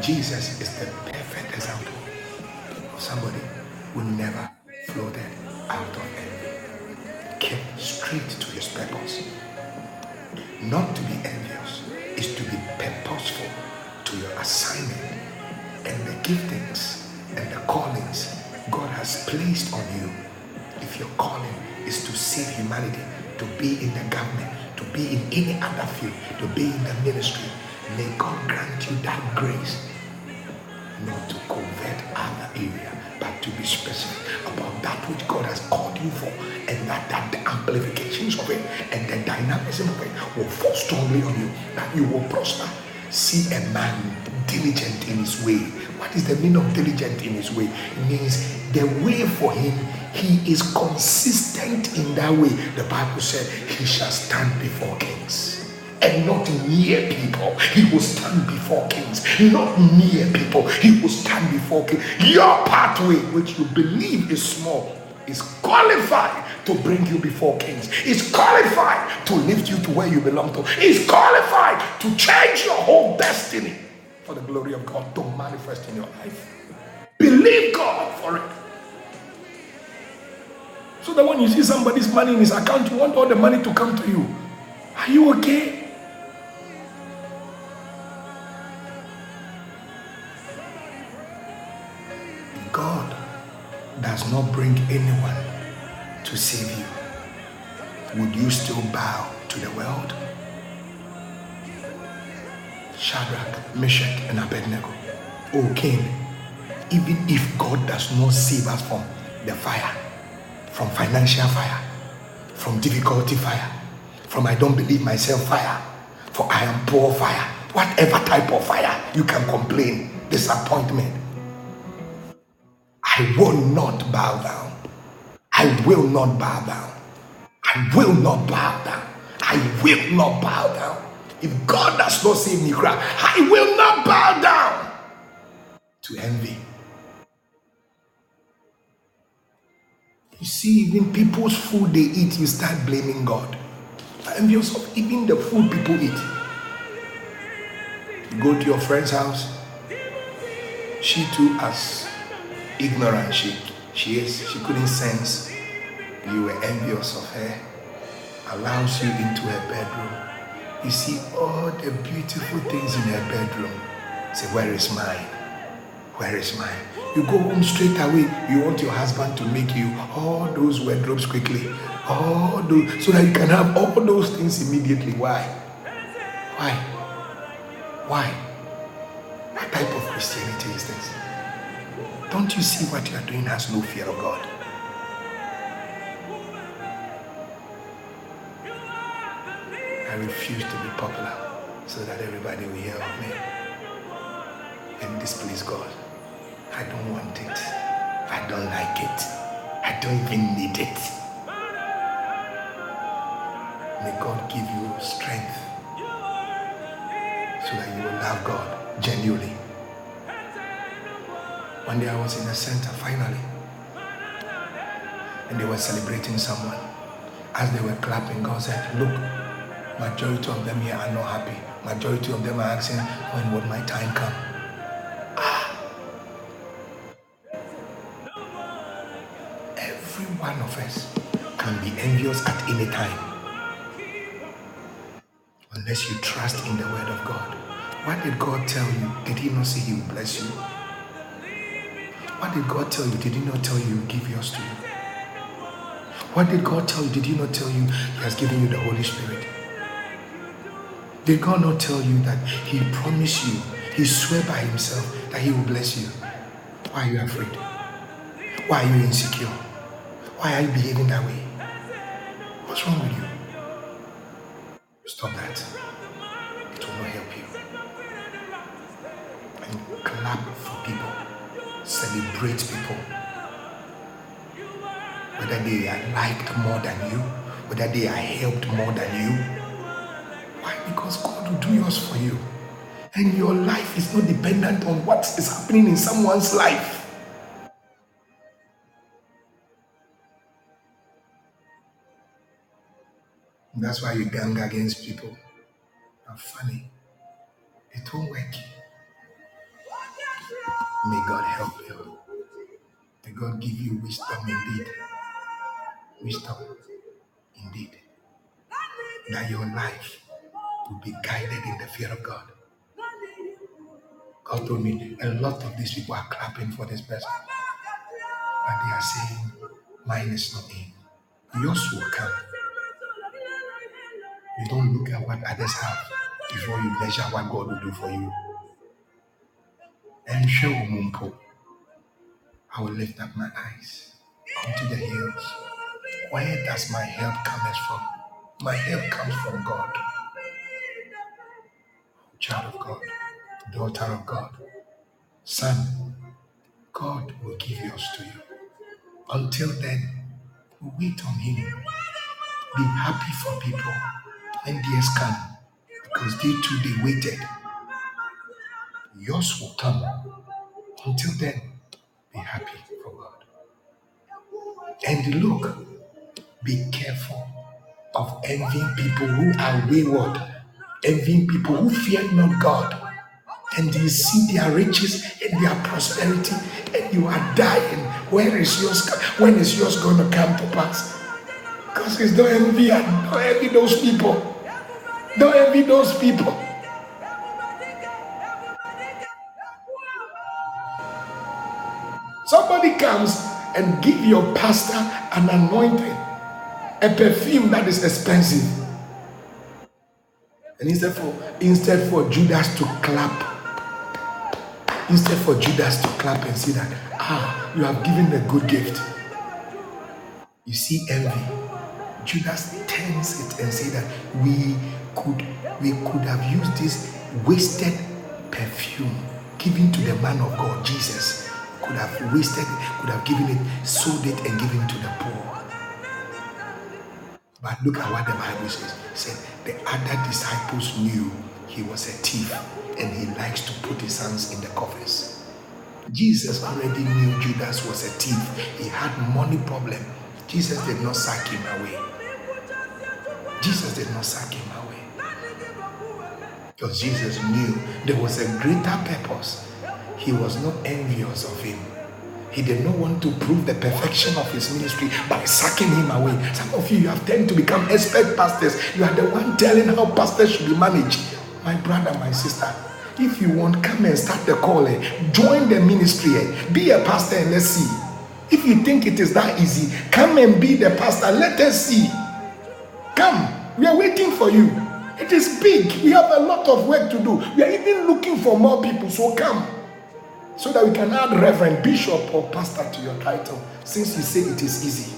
Jesus is the perfect example of somebody who never floated out of envy, kept straight to his purpose. Not to be envious is to be purposeful to your assignment and the giftings and the callings God has placed on you. If your calling is to save humanity, to be in the government, be in any other field, to be in the ministry. May God grant you that grace not to convert other area, but to be specific about that which God has called you for, and that, that the amplifications of it and the dynamism of it will fall strongly on you, that you will prosper. See a man diligent in his way. What is the meaning of diligent in his way? It means the way for him, he is consistent in that way. The Bible said he shall stand before kings and not near people. He will stand before kings, not near people. He will stand before kings. Your pathway, which you believe is small, is qualified to bring you before kings. Is qualified to lift you to where you belong to. Is qualified to change your whole destiny for the glory of God to manifest in your life. Believe God for it. So that when you see somebody's money in his account, you want all the money to come to you. Are you okay? God does not bring anyone to save you, would you still bow to the world? Shadrach, Meshach, and Abednego. O King, even if God does not save us from the fire, from financial fire, from difficulty fire, from I don't believe myself fire, for I am poor fire, whatever type of fire you can complain, disappointment, I will not bow down. I will not bow down. I will not bow down. I will not bow down. If God does not save me, cry, I will not bow down to envy. You see, even people's food they eat, you start blaming God. I'm envious of even the food people eat. You go to your friend's house, she too as ignorant she she is, she couldn't sense you were envious of her, allows you into her bedroom. You see all the beautiful things in her bedroom. Say, where is mine? Where is mine? You go home straight away. You want your husband to make you all those wardrobes quickly. All those so that you can have all those things immediately. Why? Why? Why? What type of Christianity is this? Don't you see what you are doing has no fear of God? I refuse to be popular so that everybody will hear of me and displease God. I don't want it. I don't like it. I don't even need it. May God give you strength so that you will love God genuinely. One day I was in a center finally, and they were celebrating someone. As they were clapping, God said, Look, majority of them here are not happy. Majority of them are asking, When would my time come? One of us can be envious at any time unless you trust in the word of God. What did God tell you? Did He not say He will bless you? What did God tell you? Did He not tell you He will give yours to you? What did God tell you? Did He not tell you He has given you the Holy Spirit? Did God not tell you that He promised you, He swore by Himself that He will bless you? Why are you afraid? Why are you insecure? Why are you behaving that way? What's wrong with you? Stop that. It will not help you. And clap for people. Celebrate people. Whether they are liked more than you, whether they are helped more than you. Why? Because God will do yours for you. And your life is not dependent on what is happening in someone's life. That's why you gang against people. Are funny. It won't work. May God help you. May God give you wisdom indeed. Wisdom indeed. That your life will be guided in the fear of God. God told me a lot of these people are clapping for this person, but they are saying, Mine is not in. Yours will come. You don't look at what others have before you measure what God will do for you. And show mumpo. I will lift up my eyes unto the hills. Where does my help come from? My help comes from God, child of God, daughter of God, son. God will give yours to you. Until then, wait on Him. Be happy for people theirs come, because they too they waited. Yours will come. Until then, be happy for God. And look, be careful of envying people who are wayward, envying people who fear not God. And you see their riches and their prosperity, and you are dying. Where is yours? When is yours going to come to pass? Because it's don't envy, don't envy those people. Don't envy those people. Somebody comes and give your pastor an anointing, a perfume that is expensive. And instead for instead for Judas to clap, instead for Judas to clap and say that, ah, you have given a good gift. You see envy. Judas turns it and say that we could we could have used this wasted perfume given to the man of God, Jesus. Could have wasted it, could have given it, sold it, and given to the poor. But look at what the Bible says. It said the other disciples knew he was a thief and he likes to put his hands in the coffers. Jesus already knew Judas was a thief. He had money problem. Jesus did not sack him away. Jesus did not sack him away. Because Jesus knew there was a greater purpose. He was not envious of him. He did not want to prove the perfection of his ministry by sucking him away. Some of you, you have tended to become expert pastors. You are the one telling how pastors should be managed. My brother, my sister, if you want, come and start the call. Eh? Join the ministry. Eh? Be a pastor and let's see. If you think it is that easy, come and be the pastor. Let us see. Come. We are waiting for you. It is big. We have a lot of work to do. We are even looking for more people. So come. So that we can add reverend, bishop, or pastor to your title. Since you say it is easy.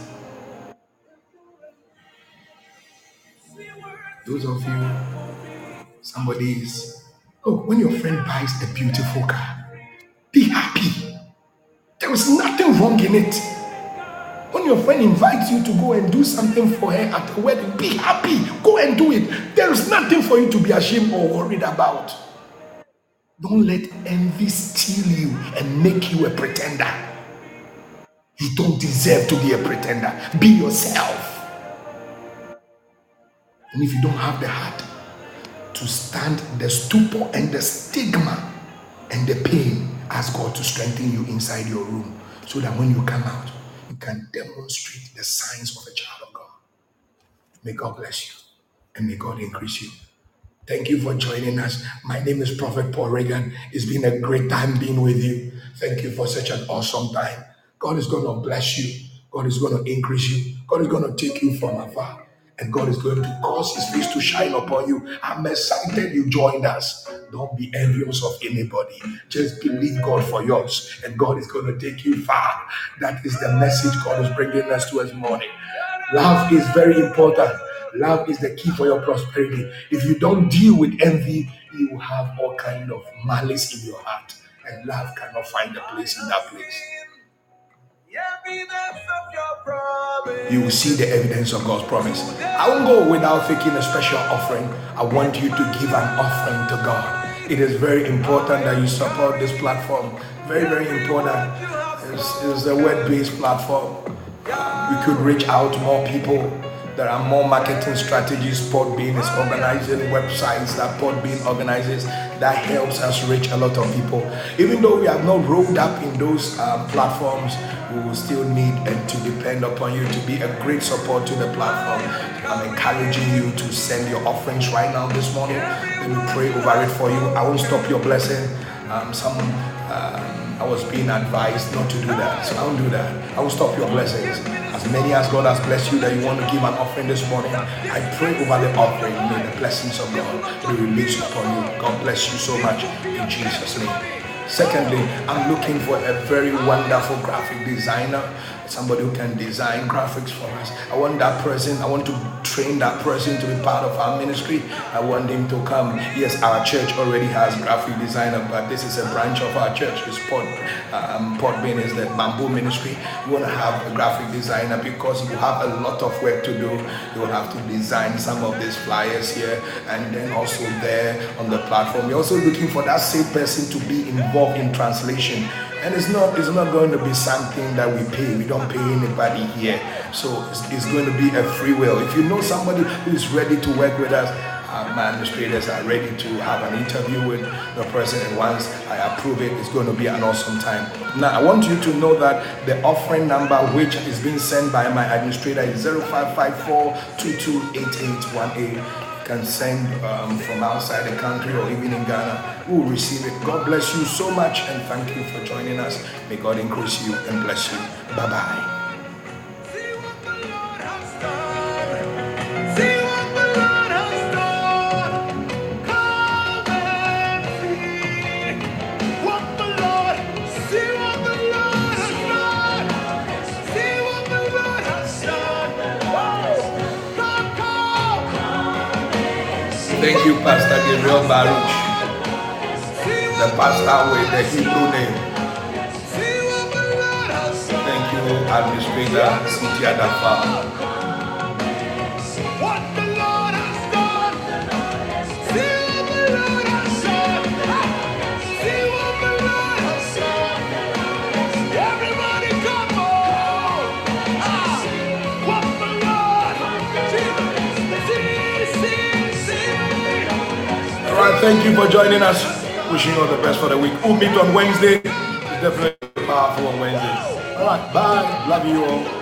Those of you, somebody is. Oh, when your friend buys a beautiful car, be happy. There is nothing wrong in it. Your friend invites you to go and do something for her at a wedding, be happy. Go and do it. There is nothing for you to be ashamed or worried about. Don't let envy steal you and make you a pretender. You don't deserve to be a pretender. Be yourself. And if you don't have the heart to stand the stupor and the stigma and the pain, ask God to strengthen you inside your room so that when you come out, you can demonstrate the signs of a child of God. May God bless you and may God increase you. Thank you for joining us. My name is Prophet Paul Reagan. It's been a great time being with you. Thank you for such an awesome time. God is going to bless you. God is going to increase you. God is going to take you from afar. And God is going to cause his face to shine upon you. I'm excited you joined us. Don't be envious of anybody. Just believe God for yours. And God is going to take you far. That is the message God is bringing us to this morning. Love is very important. Love is the key for your prosperity. If you don't deal with envy, you have all kind of malice in your heart. And love cannot find a place in that place. You will see the evidence of God's promise. I won't go without taking a special offering. I want you to give an offering to God. It is very important that you support this platform. Very, very important. It's, it's a web based platform. We could reach out to more people. There are more marketing strategies Podbean is organizing, websites that Podbean organizes that helps us reach a lot of people. Even though we have not rolled up in those uh, platforms, we will still need and to depend upon you to be a great support to the platform. I'm encouraging you to send your offerings right now this morning. Let me pray over it for you. I won't stop your blessing. Um, some um, I was being advised not to do that, so I won't do that. I will stop your blessings many as God has blessed you that you want to give an offering this morning, I pray over the offering. May the blessings of God be released upon you. God bless you so much in Jesus' name. Secondly, I'm looking for a very wonderful graphic designer somebody who can design graphics for us. I want that person, I want to train that person to be part of our ministry. I want him to come. Yes, our church already has graphic designer, but this is a branch of our church. It's Port, um, Podbean is the bamboo ministry. You want to have a graphic designer because you have a lot of work to do. You will have to design some of these flyers here and then also there on the platform. We're also looking for that same person to be involved in translation and it's not it's not going to be something that we pay. We don't pay anybody here. So it's, it's going to be a free will. If you know somebody who is ready to work with us my administrators are ready to have an interview with the person and once i approve it it's going to be an awesome time. Now i want you to know that the offering number which is being sent by my administrator is 0554 228818 can send um, from outside the country or even in Ghana, we will receive it. God bless you so much and thank you for joining us. May God increase you and bless you. Bye bye. Thank you, Pastor Gabriel Baruch, the pastor with the Hebrew name. Thank you, Administrator Cynthia Dafa. Thank you for joining us. Wishing you all the best for the week. We'll meet on Wednesday. It's definitely powerful on Wednesday. All right, bye. Love you all.